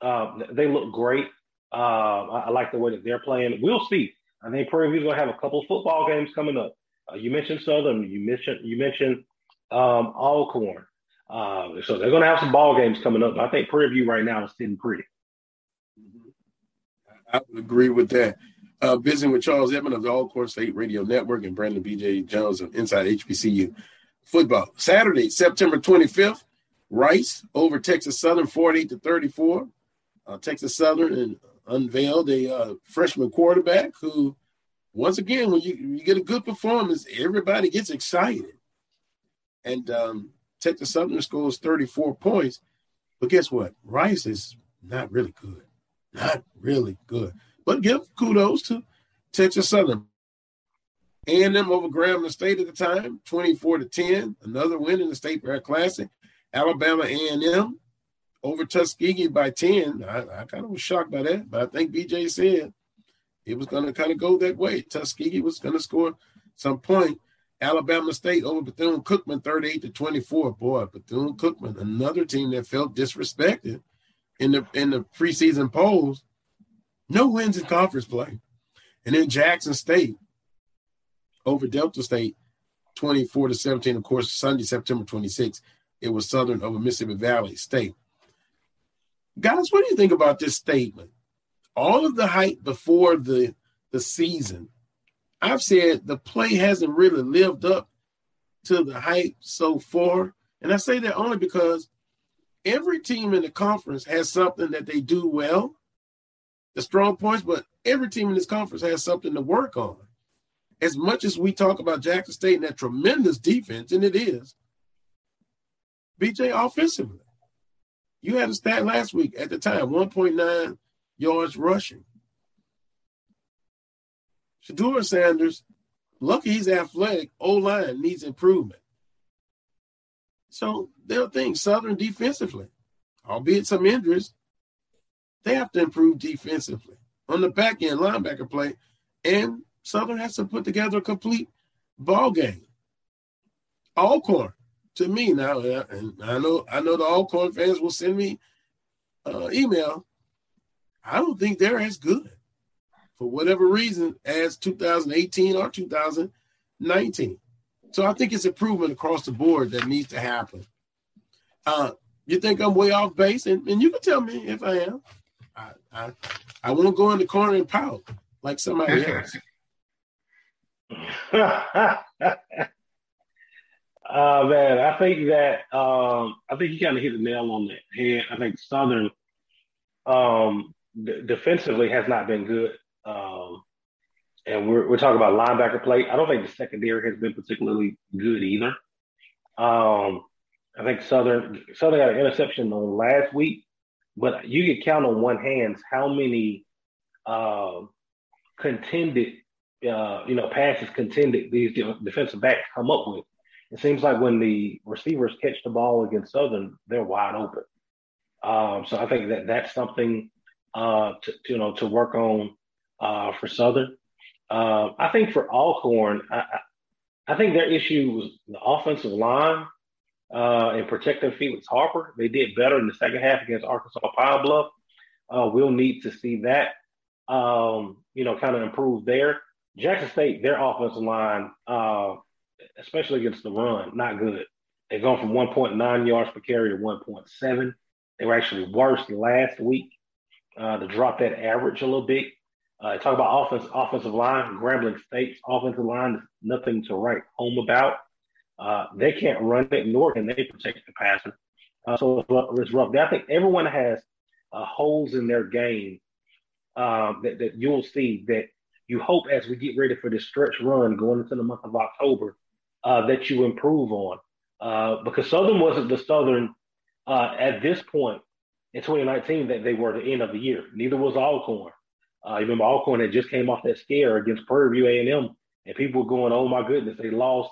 uh, they look great. Uh, I, I, like the way that they're playing. We'll see. I think Prairie View's gonna have a couple football games coming up. Uh, you mentioned Southern. You mentioned you mentioned um, Alcorn. Uh, so they're gonna have some ball games coming up. I think Prairie View right now is sitting pretty. I would agree with that. Uh, visiting with Charles Edmond of the Alcorn State Radio Network and Brandon B.J. Jones of Inside HBCU Football. Saturday, September 25th, Rice over Texas Southern 48 to 34. Uh, Texas Southern and unveiled a uh, freshman quarterback who, once again, when you, you get a good performance, everybody gets excited. And um, Texas Southern scores 34 points. But guess what? Rice is not really good. Not really good. But give kudos to Texas Southern. A&M over Grambling State at the time, 24 to 10. Another win in the State Fair Classic. Alabama A&M over Tuskegee by 10. I, I kind of was shocked by that, but I think BJ said it was going to kind of go that way. Tuskegee was going to score some point. Alabama State over Bethune Cookman 38 to 24. Boy, Bethune Cookman, another team that felt disrespected in the in the preseason polls. No wins in conference play. And then Jackson State over Delta State 24 to 17. Of course, Sunday, September 26th, it was Southern over Mississippi Valley State. Guys, what do you think about this statement? All of the hype before the the season I've said the play hasn't really lived up to the hype so far. And I say that only because every team in the conference has something that they do well, the strong points, but every team in this conference has something to work on. As much as we talk about Jackson State and that tremendous defense, and it is, BJ offensively. You had a stat last week at the time 1.9 yards rushing. Shedeur Sanders, lucky he's athletic, O line needs improvement. So there are things, Southern defensively, albeit some injuries, they have to improve defensively on the back end linebacker play. And Southern has to put together a complete ball game. Alcorn, to me now, and I know I know the Alcorn fans will send me uh, email. I don't think they're as good for whatever reason as 2018 or 2019. So I think it's improvement across the board that needs to happen. Uh, you think I'm way off base, and, and you can tell me if I am. I, I, won't go in the corner and pout like somebody else. uh, man, I think that um, I think you kind of hit the nail on the head. I think Southern um, d- defensively has not been good. Um, and we're, we're talking about linebacker play. I don't think the secondary has been particularly good either. Um, I think Southern Southern got an interception on last week, but you can count on one hand how many uh, contended, uh, you know, passes contended these defensive backs come up with. It seems like when the receivers catch the ball against Southern, they're wide open. Um, so I think that that's something uh, to, to, you know to work on uh, for Southern. Uh, I think for Alcorn, I, I, think their issue was the offensive line uh, and protecting Felix Harper. They did better in the second half against Arkansas Pine Bluff. Uh, we'll need to see that, um, you know, kind of improve there. Jackson State, their offensive line, uh, especially against the run, not good. They've gone from 1.9 yards per carry to 1.7. They were actually worse last week uh, to drop that average a little bit. Uh, talk about offense, offensive line. Grambling State's offensive line nothing to write home about. Uh, they can't run it, nor can they protect the passer. Uh, so it's rough. I think everyone has uh, holes in their game um, that, that you'll see that you hope as we get ready for this stretch run going into the month of October uh, that you improve on. Uh, because Southern wasn't the Southern at this point in 2019 that they were at the end of the year. Neither was Alcorn. Uh, you remember Alcorn had just came off that scare against Prairie View A&M, and people were going, "Oh my goodness, they lost,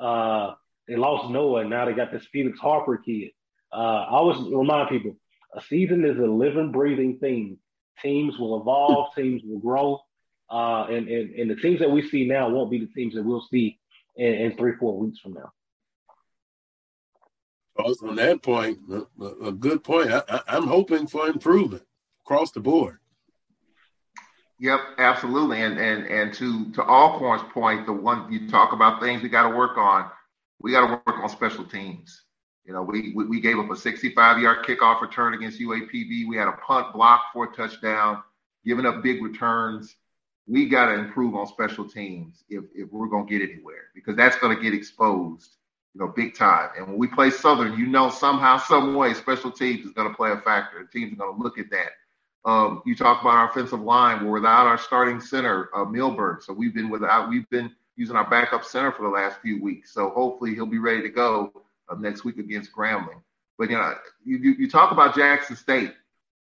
uh, they lost Noah, and now they got this Felix Harper kid." Uh, I always remind people, a season is a living, breathing thing. Teams will evolve, teams will grow, uh, and, and and the teams that we see now won't be the teams that we'll see in, in three, four weeks from now. On that point, a, a good point. I, I'm hoping for improvement across the board. Yep, absolutely. And and and to to Alcorn's point, the one you talk about things we got to work on. We got to work on special teams. You know, we, we we gave up a 65 yard kickoff return against UAPB. We had a punt block for a touchdown, giving up big returns. We got to improve on special teams if if we're going to get anywhere because that's going to get exposed, you know, big time. And when we play Southern, you know, somehow, some way, special teams is going to play a factor. Teams are going to look at that um, you talk about our offensive line. We're without our starting center, uh, Milburn. So we've been without. We've been using our backup center for the last few weeks. So hopefully he'll be ready to go uh, next week against Grambling. But you know, you, you, you talk about Jackson State.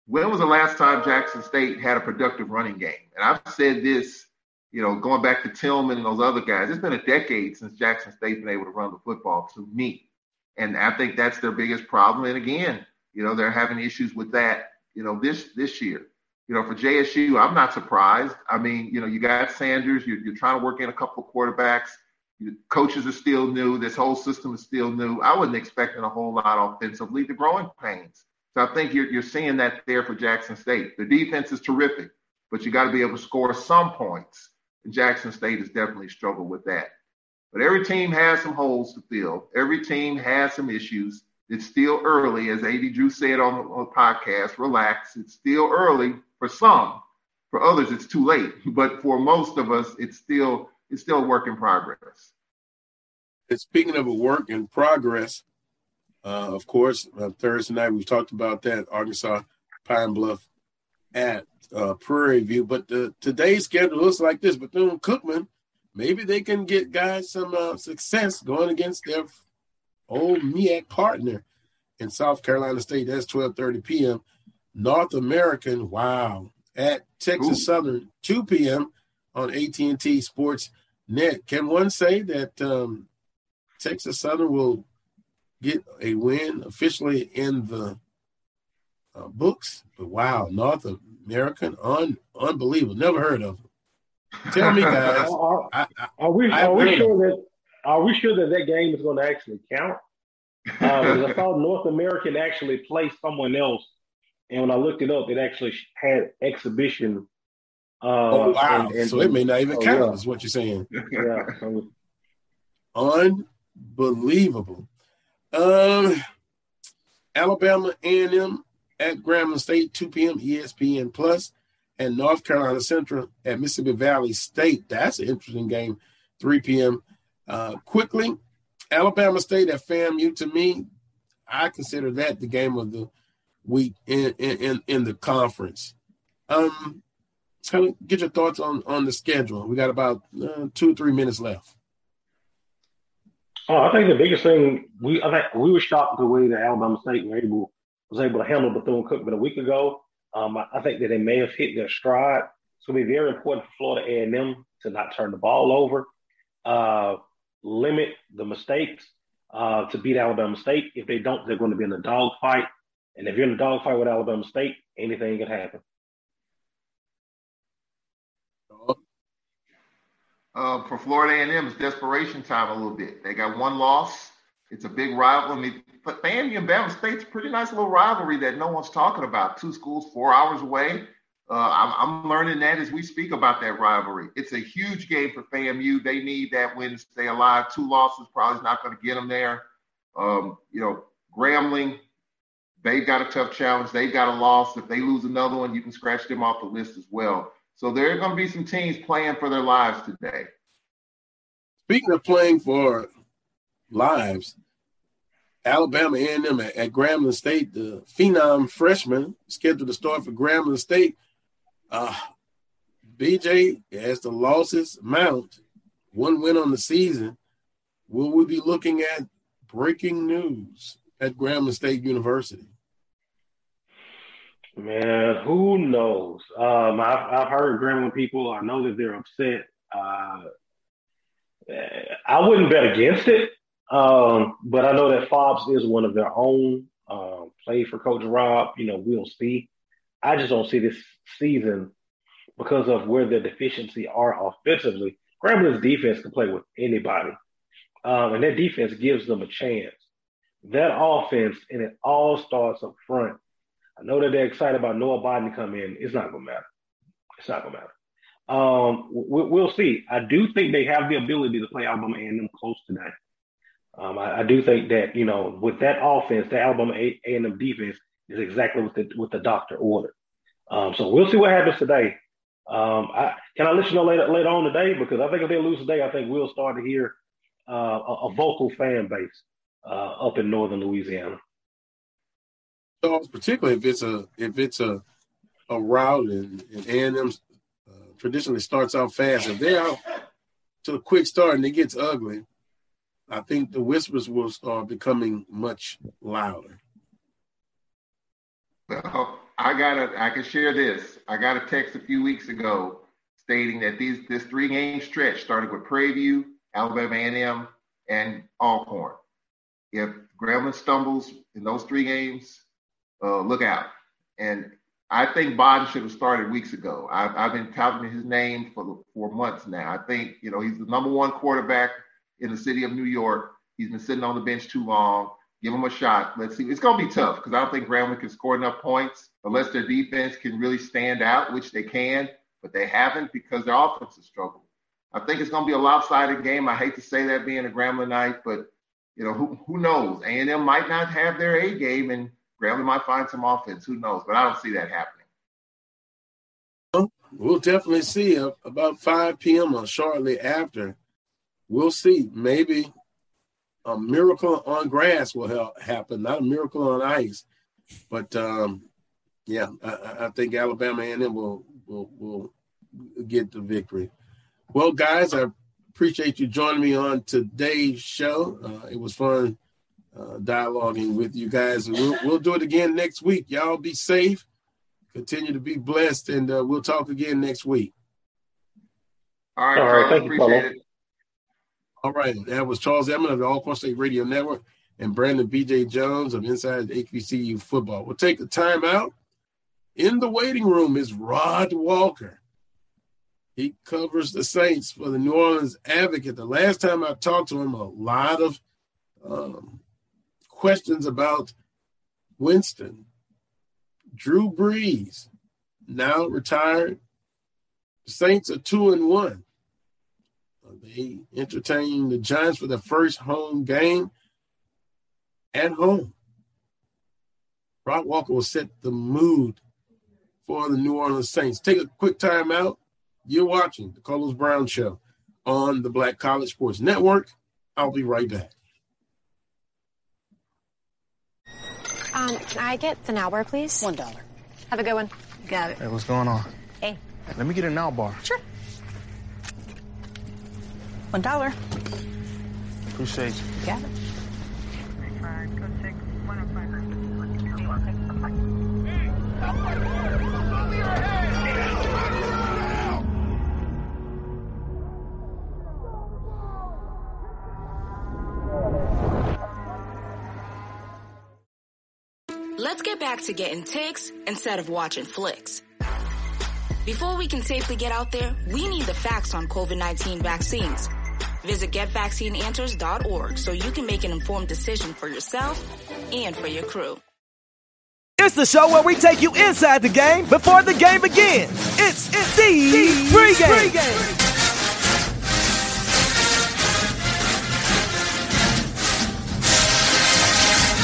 When was the last time Jackson State had a productive running game? And I've said this you know, going back to Tillman and those other guys, it's been a decade since Jackson State's been able to run the football to me. And I think that's their biggest problem. And again, you know, they're having issues with that, you know, this this year. You know, for JSU, I'm not surprised. I mean, you know, you got Sanders, you're, you're trying to work in a couple of quarterbacks. Your coaches are still new. This whole system is still new. I wasn't expecting a whole lot offensively. The growing pains. So I think you're, you're seeing that there for Jackson State. The defense is terrific, but you got to be able to score some points. And Jackson State has definitely struggled with that. But every team has some holes to fill. Every team has some issues. It's still early, as AD Drew said on the, podcast. Relax. It's still early for some. For others, it's too late. But for most of us, it's still it's still a work in progress. And speaking of a work in progress, uh, of course, uh, Thursday night we talked about that Arkansas Pine Bluff at uh, Prairie View. But the, today's schedule looks like this: Bethune Cookman, maybe they can get guys some uh, success going against their old MEAC partner in South Carolina State. That's 12:30 p.m. North American, wow, at Texas Ooh. Southern, 2 p.m. on AT&T Sports Net. Can one say that um, Texas Southern will get a win officially in the uh, books? But wow, North American, un- unbelievable. Never heard of them. Tell me, guys. are, I, I, are, we, are we sure that are we sure that that game is going to actually count? Uh, I saw North American actually play someone else, and when I looked it up, it actually had exhibition. Uh, oh wow! And, and, so it may not even oh, count. Yeah. Is what you're saying? yeah. Unbelievable. Um, Alabama A&M at Grambling State, 2 p.m. ESPN Plus, and North Carolina Central at Mississippi Valley State. That's an interesting game, 3 p.m. Uh, quickly, Alabama State at FAMU. To me, I consider that the game of the week in in in the conference. Um, get your thoughts on on the schedule. We got about uh, two three minutes left. Oh, I think the biggest thing we I think we were shocked the way that Alabama State were able was able to handle Bethune Cookman a week ago. Um, I, I, think that they may have hit their stride. It's going to be very important for Florida A&M to not turn the ball over, uh, limit the mistakes uh, to beat Alabama State. If they don't, they're going to be in a dogfight. And if you're in a dogfight with Alabama State, anything can happen. Uh, for Florida A&M, it's desperation time a little bit. They got one loss. It's a big rivalry. But FAMU and Bama State's a pretty nice little rivalry that no one's talking about. Two schools, four hours away. Uh, I'm, I'm, learning that as we speak about that rivalry. It's a huge game for FAMU. They need that win to stay alive. Two losses probably is not going to get them there. Um, you know, Grambling, they've got a tough challenge. They've got a loss. If they lose another one, you can scratch them off the list as well. So there are going to be some teams playing for their lives today. Speaking of playing for lives, Alabama A&M at, at Grambling State, the phenom freshman scheduled to start for Grambling State. Uh, BJ, as the losses mount, one win on the season, will we be looking at breaking news at Grambling State University? Man, who knows? Um, I've, I've heard Grambling people. I know that they're upset. Uh, I wouldn't bet against it, um, but I know that Fobbs is one of their own. Um, played for Coach Rob. You know, we'll see. I just don't see this season because of where the deficiency are offensively. Grambling's defense can play with anybody, um, and that defense gives them a chance. That offense, and it all starts up front. I know that they're excited about Noah Bodden come in. It's not gonna matter. It's not gonna matter. Um, we'll see. I do think they have the ability to play Alabama A&M close tonight. Um, I, I, do think that you know with that offense, the Alabama A&M defense is exactly what the what the doctor ordered. Um, so we'll see what happens today. Um, I, can I let you know later later on today? Because I think if they lose today, I think we'll start to hear uh, a, a, vocal fan base uh, up in northern Louisiana. So particularly if it's a if it's a a route and, and A&M uh, traditionally starts out fast, if they're out to a quick start and it gets ugly, I think the whispers will start becoming much louder. Well, I got I can share this. I got a text a few weeks ago stating that these this three game stretch started with Prairie View, Alabama A&M, and Alcorn. If Grambling stumbles in those three games, uh, look out. And I think Bodden should have started weeks ago. I've, I've been touting his name for for months now. I think you know he's the number one quarterback in the city of New York. He's been sitting on the bench too long. Give them a shot. Let's see. It's going to be tough because I don't think Grambling can score enough points unless their defense can really stand out, which they can, but they haven't because their offense has struggled. I think it's going to be a lopsided game. I hate to say that being a Grambling night, but you know who who knows? A and M might not have their A game, and Grambling might find some offense. Who knows? But I don't see that happening. We'll definitely see about 5 p.m. or shortly after. We'll see. Maybe a miracle on grass will help happen, not a miracle on ice. But um, yeah, I, I, think Alabama A&M will will will get the victory. Well, guys, I appreciate you joining me on today's show. Uh, it was fun uh, dialoguing with you guys. We'll, we'll do it again next week. Y'all be safe. Continue to be blessed, and uh, we'll talk again next week. All right, All right thank appreciate you, it. All right, that was Charles Edmond of the Alcorn State Radio Network and Brandon B.J. Jones of Inside HBCU Football. We'll take the time out. In the waiting room is Rod Walker. He covers the Saints for the New Orleans Advocate. The last time I talked to him, a lot of um, questions about Winston, Drew Brees, now retired. The Saints are two and one. They entertain the Giants for the first home game at home. Rod Walker will set the mood for the New Orleans Saints. Take a quick time out. You're watching the Carlos Brown Show on the Black College Sports Network. I'll be right back. Um, can I get the now bar, please? One dollar. Have a good one. Got it. Hey, what's going on? Hey. Let me get a now bar. Sure. One dollar. Appreciate you. You got it. Let's get back to getting ticks instead of watching flicks. Before we can safely get out there, we need the facts on COVID-19 vaccines. Visit getvaccineanswers.org so you can make an informed decision for yourself and for your crew. It's the show where we take you inside the game before the game begins. It's, it's the pregame. pregame.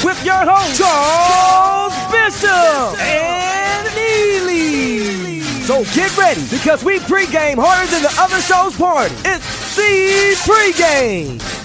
With your host, Charles Bishop and Neely. So get ready because we pregame harder than the other show's party. It's the pregame.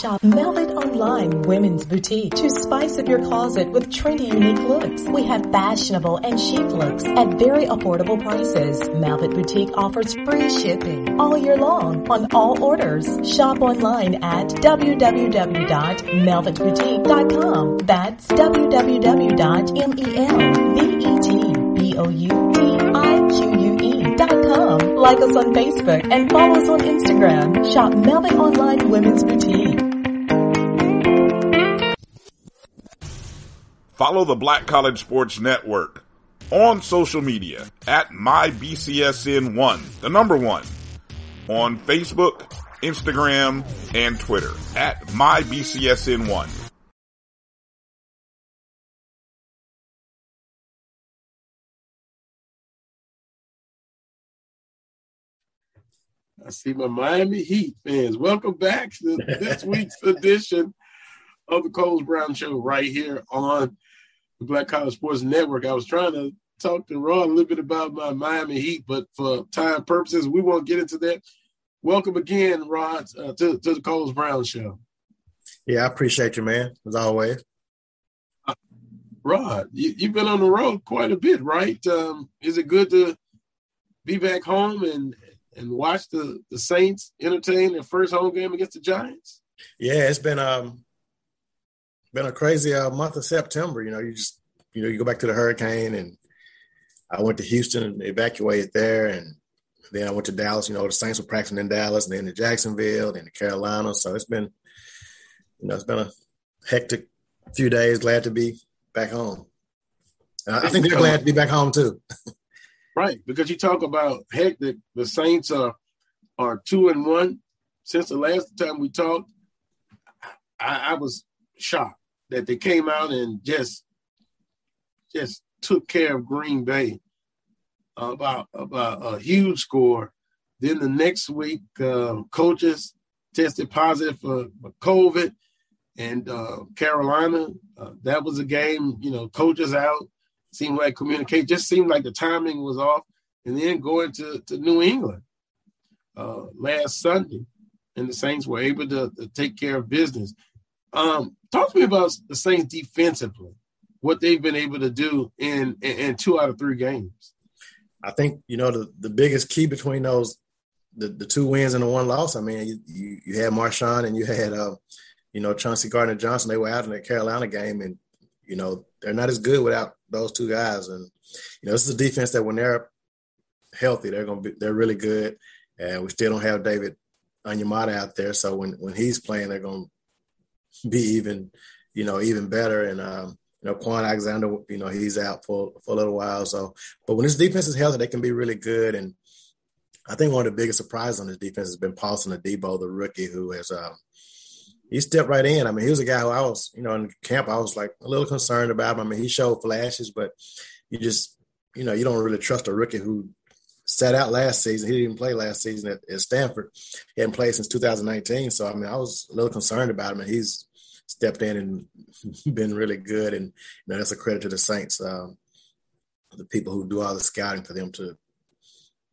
Shop Melvet Online Women's Boutique to spice up your closet with trendy, unique looks. We have fashionable and chic looks at very affordable prices. Melvet Boutique offers free shipping all year long on all orders. Shop online at www.melvetboutique.com. That's www.melvetboutique.com. Like us on Facebook and follow us on Instagram. Shop Melvet Online Women's Boutique. Follow the Black College Sports Network on social media at MyBCSN1, the number one, on Facebook, Instagram, and Twitter at MyBCSN1. I see my Miami Heat fans. Welcome back to this week's edition of the Carlos Brown Show right here on the Black College Sports Network. I was trying to talk to Ron a little bit about my Miami Heat, but for time purposes, we won't get into that. Welcome again, Rod, uh, to, to the Carlos Brown Show. Yeah, I appreciate you, man, as always. Uh, Rod, you, have been on the road quite a bit, right? Um, is it good to be back home and and watch the, the Saints entertain their first home game against the Giants? Yeah, it's been um been a crazy uh, month of September. You know, you just you know you go back to the hurricane, and I went to Houston and evacuated there, and then I went to Dallas. You know, the Saints were practicing in Dallas, and then to Jacksonville, then to Carolina. So it's been, you know, it's been a hectic few days. Glad to be back home. I think they're glad to be back home too. right, because you talk about heck that The Saints are are two and one since the last time we talked. I, I was shocked that they came out and just just took care of Green Bay about about a huge score. Then the next week, uh, coaches tested positive for, for COVID, and uh, Carolina. Uh, that was a game. You know, coaches out. Seemed like communicate. Just seemed like the timing was off. And then going to to New England uh, last Sunday, and the Saints were able to, to take care of business. Um, talk to me about the Saints defensively, what they've been able to do in, in, in two out of three games. I think you know the, the biggest key between those the, the two wins and the one loss. I mean, you you, you had Marshon and you had uh, you know Chauncey Gardner Johnson. They were out in the Carolina game, and you know they're not as good without those two guys. And you know this is a defense that when they're healthy, they're gonna be they're really good. And we still don't have David Onyemata out there, so when when he's playing, they're gonna be even you know even better. And um, you know, Kwon Alexander, you know, he's out for for a little while. So, but when this defense is healthy, they can be really good. And I think one of the biggest surprises on this defense has been Paulson Adebo, the rookie, who has um, he stepped right in. I mean, he was a guy who I was, you know, in camp, I was like a little concerned about him. I mean, he showed flashes, but you just, you know, you don't really trust a rookie who sat out last season. He didn't play last season at, at Stanford. He hadn't played since 2019. So I mean, I was a little concerned about him, and he's stepped in and been really good. And you know, that's a credit to the Saints, um, the people who do all the scouting for them to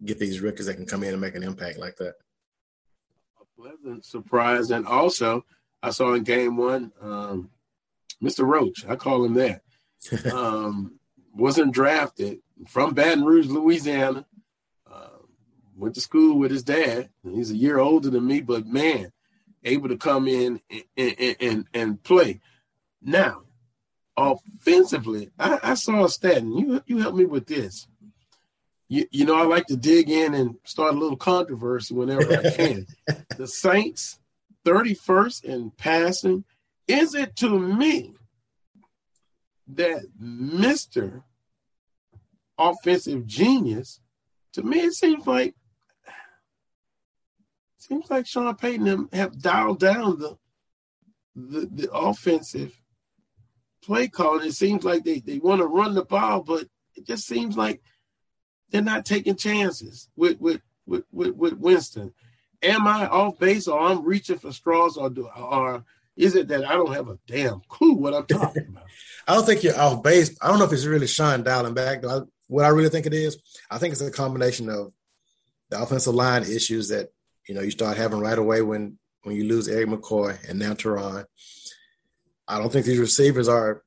get these rookies that can come in and make an impact like that. A pleasant surprise, and also I saw in game one, um, Mr. Roach. I call him that. um, wasn't drafted from Baton Rouge, Louisiana. Uh, went to school with his dad. He's a year older than me, but man, able to come in and, and, and, and play. Now, offensively, I, I saw a stat, and you you help me with this. You, you know, I like to dig in and start a little controversy whenever I can. the Saints, 31st in passing. Is it to me that Mr. Offensive Genius, to me, it seems like seems like Sean Payton have dialed down the the, the offensive play call. It seems like they, they want to run the ball, but it just seems like they're not taking chances with with with, with, with Winston. Am I off base or I'm reaching for straws or do or is it that I don't have a damn clue what I'm talking about? I don't think you're off base. I don't know if it's really Sean dialing back. I, what I really think it is, I think it's a combination of the offensive line issues that you know, you start having right away when when you lose Erik McCoy and now Terron. I don't think these receivers are,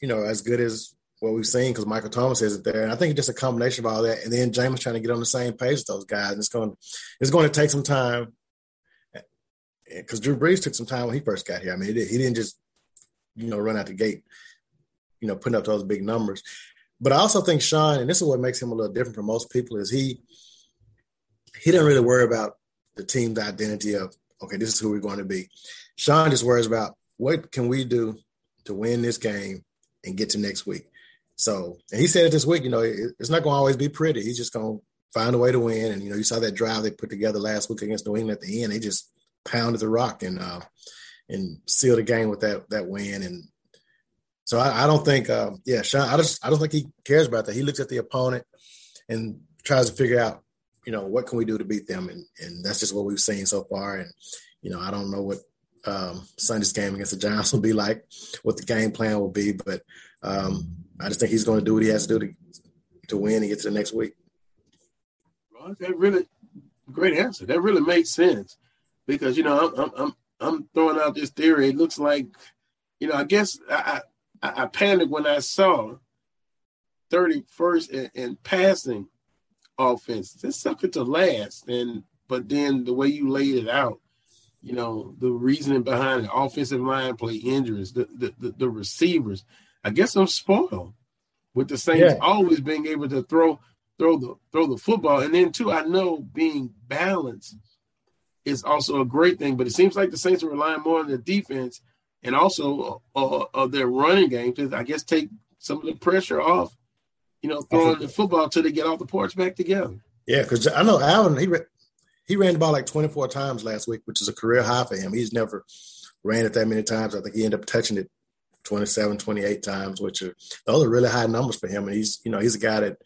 you know, as good as what we've seen because Michael Thomas isn't there. And I think it's just a combination of all that. And then Jameis trying to get on the same page with those guys. And it's going it's going to take some time because Drew Brees took some time when he first got here. I mean, he didn't just, you know, run out the gate, you know, putting up those big numbers. But I also think Sean, and this is what makes him a little different from most people, is he he doesn't really worry about the team's identity of okay, this is who we're going to be. Sean just worries about what can we do to win this game and get to next week. So, and he said it this week, you know, it, it's not going to always be pretty. He's just going to find a way to win. And you know, you saw that drive they put together last week against New England at the end. They just pounded the rock and uh, and sealed the game with that that win. And so I, I don't think, uh, yeah, Sean, I just I don't think he cares about that. He looks at the opponent and tries to figure out you know, what can we do to beat them? And, and that's just what we've seen so far. And, you know, I don't know what um, Sunday's game against the Giants will be like, what the game plan will be, but um, I just think he's going to do what he has to do to, to win and get to the next week. Well, that really great answer. That really makes sense because you know I'm I'm I'm throwing out this theory. It looks like you know I guess I I, I panicked when I saw 31st and, in passing offense. It's something to last. And but then the way you laid it out, you know, the reasoning behind the offensive line play injuries, the the, the, the receivers. I guess I'm spoiled with the Saints Yeah. always being able to throw throw the throw the football. And then too, I know being balanced is also a great thing, but it seems like the Saints are relying more on their defense and also uh, of their running game to, I guess, take some of the pressure off, you know, throwing the football till they get all the parts back together. Yeah, because I know Alvin he he ran the ball like 24 times last week, which is a career high for him. He's never ran it that many times. I think he ended up touching it 27, 28 times, which are those are really high numbers for him. And he's you know he's a guy that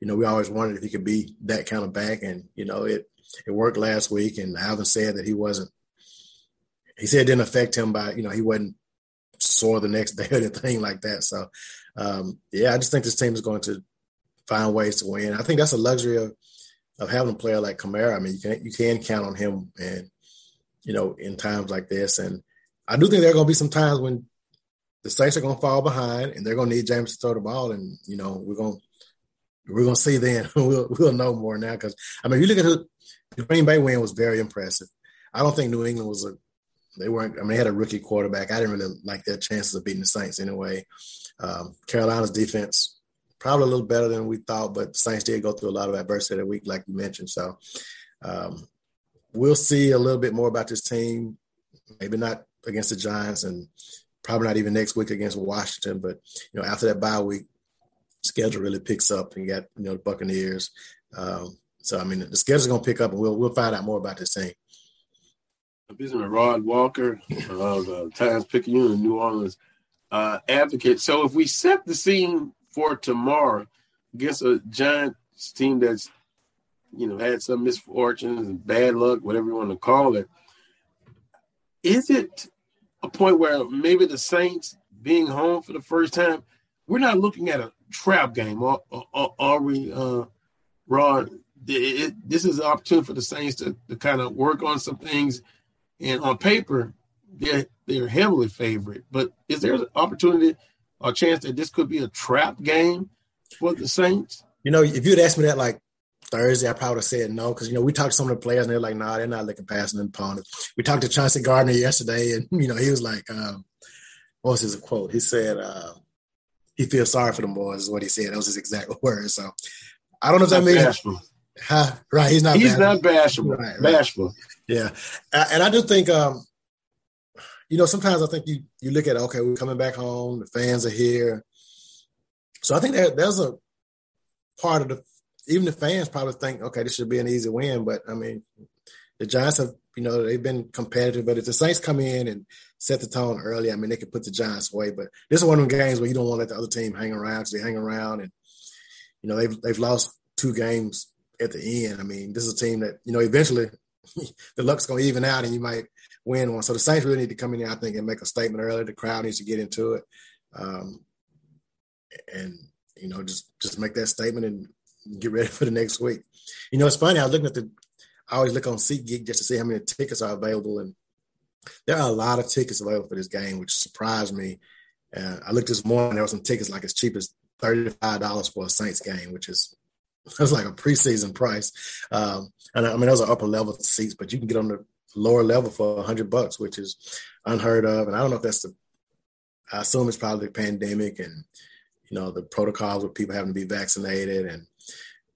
you know we always wondered if he could be that kind of back, and you know it it worked last week. And Alvin said that he wasn't. He said it didn't affect him by you know he wasn't sore the next day or anything like that. So um, yeah, I just think this team is going to find ways to win. I think that's a luxury of of having a player like Kamara. I mean, you can you can count on him, and you know, in times like this. And I do think there are going to be some times when the Saints are going to fall behind, and they're going to need Jameis to throw the ball. And you know, we're going to we're going to see then. we'll we'll know more now because I mean, you look at who the Green Bay win was very impressive. I don't think New England was a they weren't. I mean, they had a rookie quarterback. I didn't really like their chances of beating the Saints anyway. Um, Carolina's defense probably a little better than we thought, but the Saints did go through a lot of adversity that week, like you mentioned. So um, we'll see a little bit more about this team. Maybe not against the Giants, and probably not even next week against Washington. But you know, after that bye week, schedule really picks up, and you got you know the Buccaneers. Um, so I mean, the schedule's to pick up, and we'll we'll find out more about this team. I'm visiting Rod Walker of uh, Times Picayune in New Orleans uh, Advocate. So if we set the scene for tomorrow against a Giants team that's, you know, had some misfortunes and bad luck, whatever you want to call it, is it a point where maybe the Saints being home for the first time, we're not looking at a trap game, are, are, are we, uh, Rod? It- it- this is an opportunity for the Saints to, to kind of work on some things and on paper, they're they're heavily favored. But is there an opportunity or chance that this could be a trap game for the Saints? You know, if you'd asked me that like Thursday, I probably would have said no because you know we talked to some of the players and they're like, nah, they're not looking past an opponent. We talked to Chauncey Gardner yesterday, and you know he was like, um, what was his quote? He said uh, he feels sorry for the boys, is what he said. That was his exact words. So I don't know if that means bashful. Huh, right. He's not. He's bashful. not bashful. Right, right. Bashful. Yeah, and I do think, um, you know, sometimes I think you you look at okay, we're coming back home, the fans are here, so I think that there's a part of the even the fans probably think okay, this should be an easy win, but I mean, the Giants have you know they've been competitive, but if the Saints come in and set the tone early, I mean they could put the Giants away, but this is one of them games where you don't want to let the other team hang around because they hang around and you know they've they've lost two games at the end. I mean, this is a team that you know eventually the luck's going to even out and you might win one. So the Saints really need to come in there, I think, and make a statement early. The crowd needs to get into it, um, and you know just just make that statement and get ready for the next week. You know, it's funny. I was looking at the. I always look on SeatGeek just to see how many tickets are available, and there are a lot of tickets available for this game, which surprised me. Uh, I looked this morning; there were some tickets like as cheap as thirty-five dollars for a Saints game, which is that's like a preseason price. Um, and I mean, those are upper level seats, but you can get on the lower level for hundred bucks, which is unheard of. And I don't know if that's the, I assume it's probably the pandemic and, you know, the protocols with people having to be vaccinated and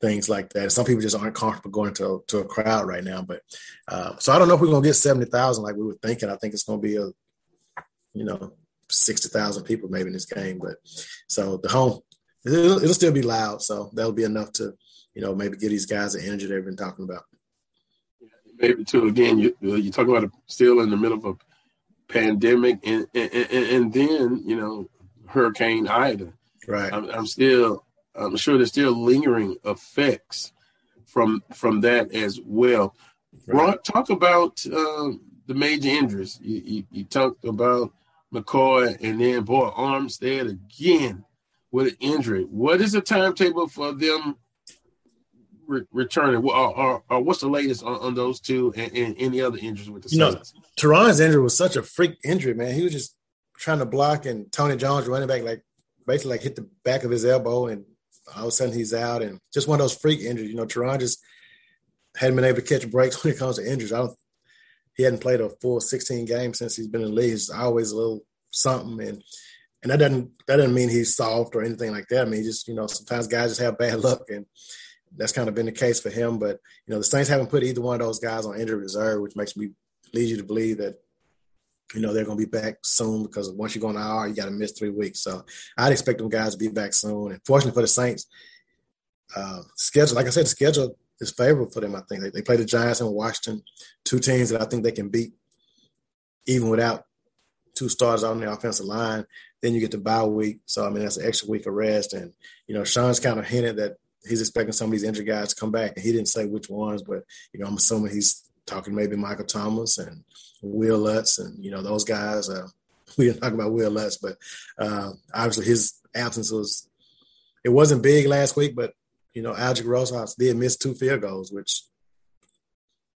things like that. Some people just aren't comfortable going to, to a crowd right now. But, uh, so I don't know if we're going to get 70,000 like we were thinking. I think it's going to be a, you know, 60,000 people maybe in this game. But so the home, it'll, it'll still be loud. So that'll be enough to, you know, maybe give these guys the energy they've been talking about. Maybe too. Again, you you talk about still in the middle of a pandemic, and and, and, and then you know Hurricane Ida. Right. I'm, I'm still. I'm sure there's still lingering effects from from that as well. Rod, talk about um, the major injuries. You, you, you talked about McCoy, and then boy Armstead again with an injury. What is the timetable for them re- returning? Or, or, or what's the latest on, on those two and, and any other injuries with the You know, Terron's injury was such a freak injury, man. He was just trying to block, and Tony Jones running back like basically like hit the back of his elbow, and all of a sudden he's out, and just one of those freak injuries. You know, Terron just hadn't been able to catch breaks when it comes to injuries. I don't. he hadn't played a full 16 games since he's been in the league. It's always a little something, and and that doesn't that doesn't mean he's soft or anything like that. I mean, just you know, sometimes guys just have bad luck, and that's kind of been the case for him. But you know, the Saints haven't put either one of those guys on injury reserve, which makes me lead you to believe that you know they're going to be back soon because once you go on IR, you got to miss three weeks. So I'd expect them guys to be back soon. And fortunately for the Saints, uh, schedule, like I said, the schedule is favorable for them. I think they, they play the Giants and Washington, two teams that I think they can beat even without two stars on the offensive line. Then you get the bye week, so I mean that's an extra week of rest. And you know, Sean's kind of hinted that he's expecting some of these injured guys to come back, and he didn't say which ones, but you know, I'm assuming he's talking maybe Michael Thomas and Will Lutz, and you know those guys. Uh, we didn't talk about Will Lutz, but uh, obviously his absence was it wasn't big last week, but you know, Aldrick Rosas did miss two field goals, which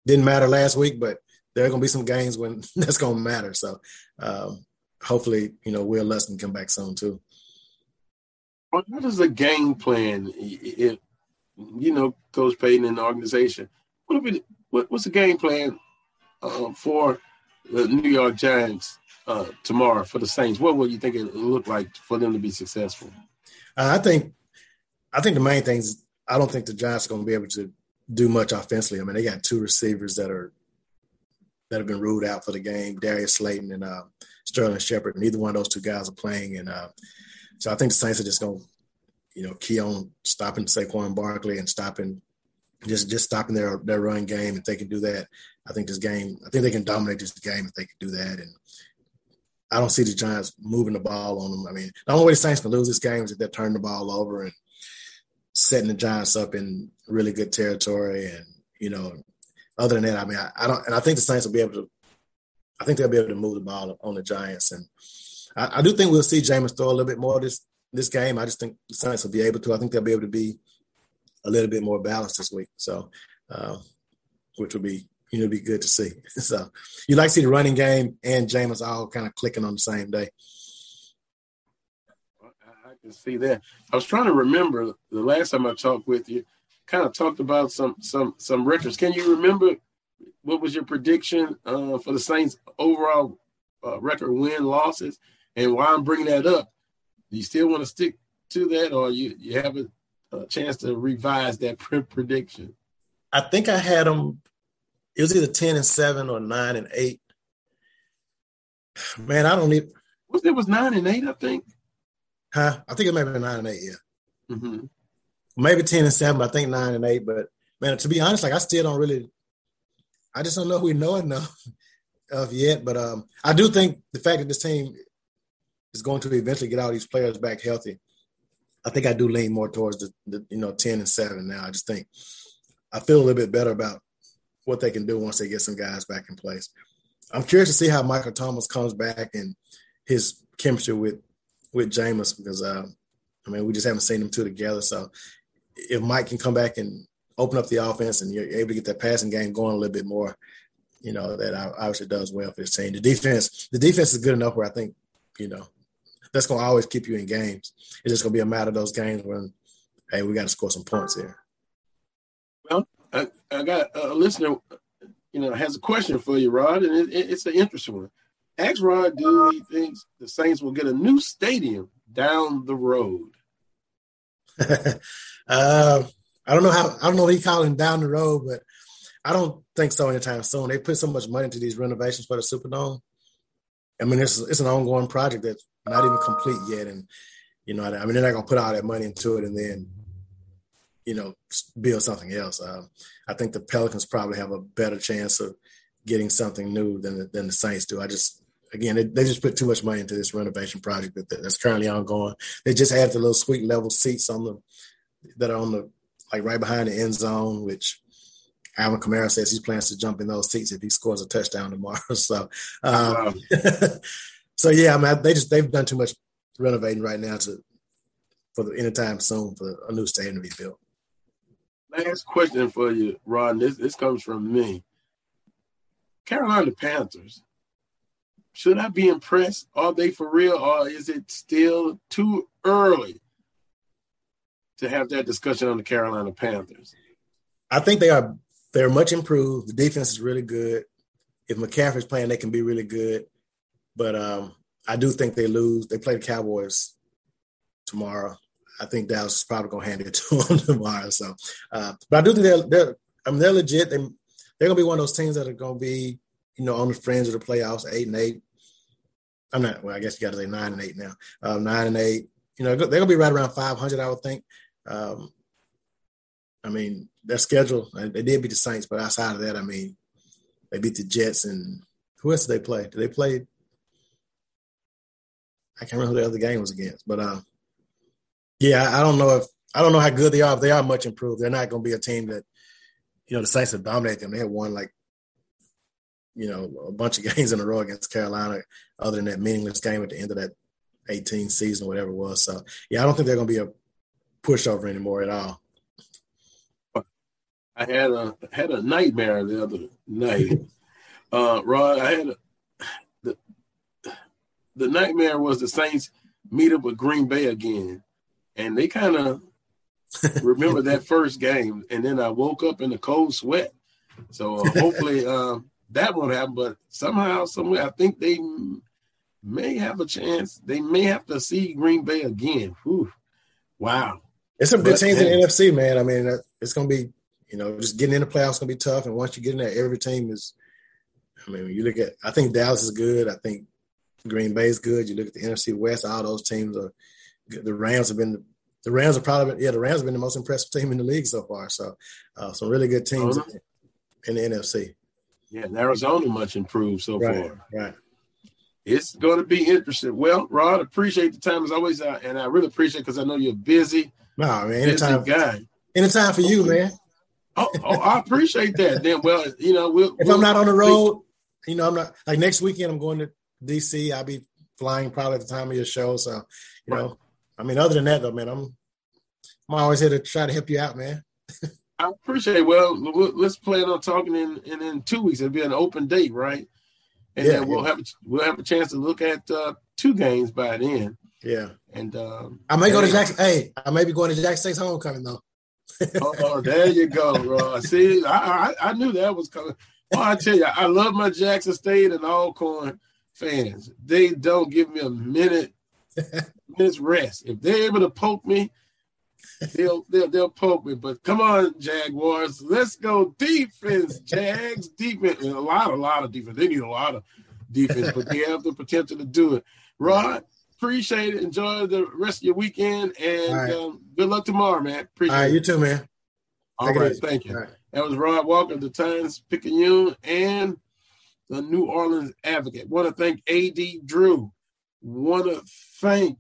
didn't matter last week, but there are going to be some games when that's going to matter. So um, hopefully, you know, Will Lutz can come back soon too. What is the game plan? If you know, Coach Payton and the organization, what, it, what what's the game plan uh, for the New York Giants uh, tomorrow for the Saints? What would you think it look like for them to be successful? Uh, I think, I think the main thing is I don't think the Giants are going to be able to do much offensively. I mean, they got two receivers that are that have been ruled out for the game, Darius Slayton and uh, Sterling Shepard. Neither one of those two guys are playing, and uh, so I think the Saints are just going to, you know, key on stopping Saquon Barkley and stopping just just stopping their their run game. If they can do that, I think this game. I think they can dominate this game if they can do that. And I don't see the Giants moving the ball on them. I mean, the only way the Saints can lose this game is if they turn the ball over and setting the Giants up in really good territory. And, you know, other than that, I mean, I, I don't, and I think the Saints will be able to, I think they'll be able to move the ball on the Giants. And I, I do think we'll see Jameis throw a little bit more this, this game. I just think the Saints will be able to. I think they'll be able to be a little bit more balanced this week. So, uh, which will be, you know, be good to see. so you like to see the running game and Jameis all kind of clicking on the same day I can see that. I was trying to remember the last time I talked with you, kind of talked about some some some records. Can you remember what was your prediction uh, for the Saints overall uh, record win losses? And why I'm bringing that up, do you still want to stick to that, or you you have a, a chance to revise that prediction? I think I had them. It was either ten and seven or nine and eight. Man, I don't need. Was it was nine and eight? I think. Huh? I think it may be nine and eight. Yeah. Mm-hmm. Maybe ten and seven, but I think nine and eight. But man, to be honest, like I still don't really. I just don't know who we know enough of yet. But um, I do think the fact that this team is going to eventually get all these players back healthy. I think I do lean more towards the, the you know ten and seven now. I just think I feel a little bit better about what they can do once they get some guys back in place. I'm curious to see how Michael Thomas comes back and his chemistry with with Jameis because uh, I mean we just haven't seen them two together. So if Mike can come back and open up the offense and you're able to get that passing game going a little bit more, you know that obviously does well for this team. The defense, the defense is good enough where I think you know that's going to always keep you in games. It's just going to be a matter of those games when hey we got to score some points here. Well, I, I got a listener, you know, has a question for you, Rod, and it, it, it's an interesting one. Ask Rod, do he thinks the Saints will get a new stadium down the road? uh, I don't know how. I don't know what he calling down the road, but I don't think so anytime soon. They put so much money into these renovations for the Superdome. I mean, it's it's an ongoing project that's not even complete yet, and you know, I mean, they're not gonna put all that money into it and then, you know, build something else. Uh, I think the Pelicans probably have a better chance of getting something new than the, than the Saints do. I just again, they, they, just put too much money into this renovation project that, that's currently ongoing. They just added the little suite level seats on the that are on the like right behind the end zone, which Alvin Kamara says he plans to jump in those seats if he scores a touchdown tomorrow. So, um, so yeah, I mean, they just they've done too much renovating right now to for the anytime soon for a new stadium to be built. Last question for you, Ron. This this comes from me. Carolina Panthers should I be impressed? Are they for real, or is it still too early to have that discussion on the Carolina Panthers? I think they are. They're much improved. The defense is really good. if McCaffrey's playing, they can be really good. But um, I do think they lose. They play the Cowboys tomorrow. I think Dallas is probably gonna hand it to them tomorrow. So, uh, but I do think they're, they're I mean they're legit. They they're gonna be one of those teams that are gonna be you know on the fringe of the playoffs, eight and eight. I'm not. Well, I guess you got to say nine and eight now. Um, nine and eight. You know they're gonna be right around 500, I would think. Um, I mean their schedule. They did beat the Saints, but outside of that, I mean they beat the Jets and who else did they play? Did they play? I can't remember who the other game was against, but uh, yeah, I don't know if I don't know how good they are. If they are much improved, they're not going to be a team that you know the Saints have dominated them. They have won like you know a bunch of games in a row against Carolina, other than that meaningless game at the end of that 18 season or whatever it was. So yeah, I don't think they're going to be a pushover anymore at all. I had a had a nightmare the other night. uh, Rod, I had a, the the nightmare was the Saints meet up with Green Bay again, and they kind of remember that first game. And then I woke up in a cold sweat. So uh, hopefully um, that won't happen. But somehow, somewhere, I think they may have a chance. They may have to see Green Bay again. Whew. Wow. It's some good but, teams in the NFC, man. I mean, it's going to be you know, just getting in the playoffs gonna be tough. And once you get in there, every team is. I mean, when you look at, I think Dallas is good. I think Green Bay is good. You look at the NFC West; all those teams are. The Rams have been the Rams are probably yeah the Rams have been the most impressive team in the league so far. So uh, some really good teams in, in, the NFC. Yeah, and Arizona much improved so right, far. Right. It's going to be interesting. Well, Rod, appreciate the time as always, uh, and I really appreciate because I know you're busy. No, man, anytime, guy. Anytime for you, man. Oh, oh, I appreciate that. Then, well, you know, we'll, if we'll, I'm not on the road, you know, I'm not like next weekend. I'm going to DC. I'll be flying probably at the time of your show. So, you right. know, I mean, other than that, though, man, I'm I'm always here to try to help you out, man. I appreciate. It. Well, let's plan on talking in in, in two weeks. It'll be an open date, right? And yeah, then we'll yeah. have a, we'll have a chance to look at uh, two games by then. Yeah, and um, I may go to Jackson. Hey, I may be going to Jackson State's homecoming though oh, there you go, bro. See, I, I, I knew that was coming. Well, I tell you, I love my Jackson State and Alcorn fans. They don't give me a minute minute's rest. If they're able to poke me, they'll they'll they'll poke me. But come on, Jaguars, let's go defense, Jags defense. A lot, a lot of defense. They need a lot of defense, but they have the potential to do it. Rod, Appreciate it. Enjoy the rest of your weekend, and right. um, good luck tomorrow, man. Appreciate All right, it. you too, man. All Take right, thank you. Right. That was Rod Walker, the Times Picayune, and the New Orleans Advocate. Want to thank AD Drew. Want to thank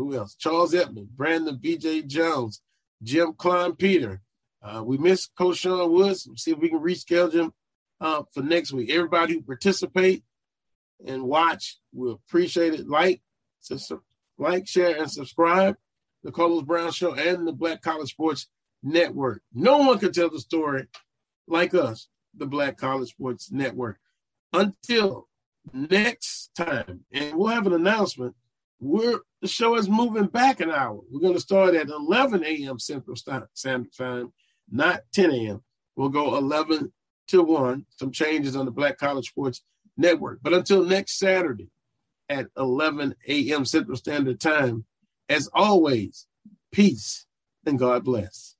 who else? Charles Edmond, Brandon BJ Jones, Jim Kleinpeter. Uh, we missed Coach Sean Woods. see if we can reschedule him uh, for next week. Everybody who participate, and watch. We appreciate it. Like, like, share, and subscribe. The Carlos Brown Show and the Black College Sports Network. No one can tell the story like us, the Black College Sports Network. Until next time, and we'll have an announcement. We're the show is moving back an hour. We're going to start at 11 a.m. Central Standard Time, not 10 a.m. We'll go 11 to 1. Some changes on the Black College Sports Network. But until next Saturday at 11 a.m. Central Standard Time, as always, peace and God bless.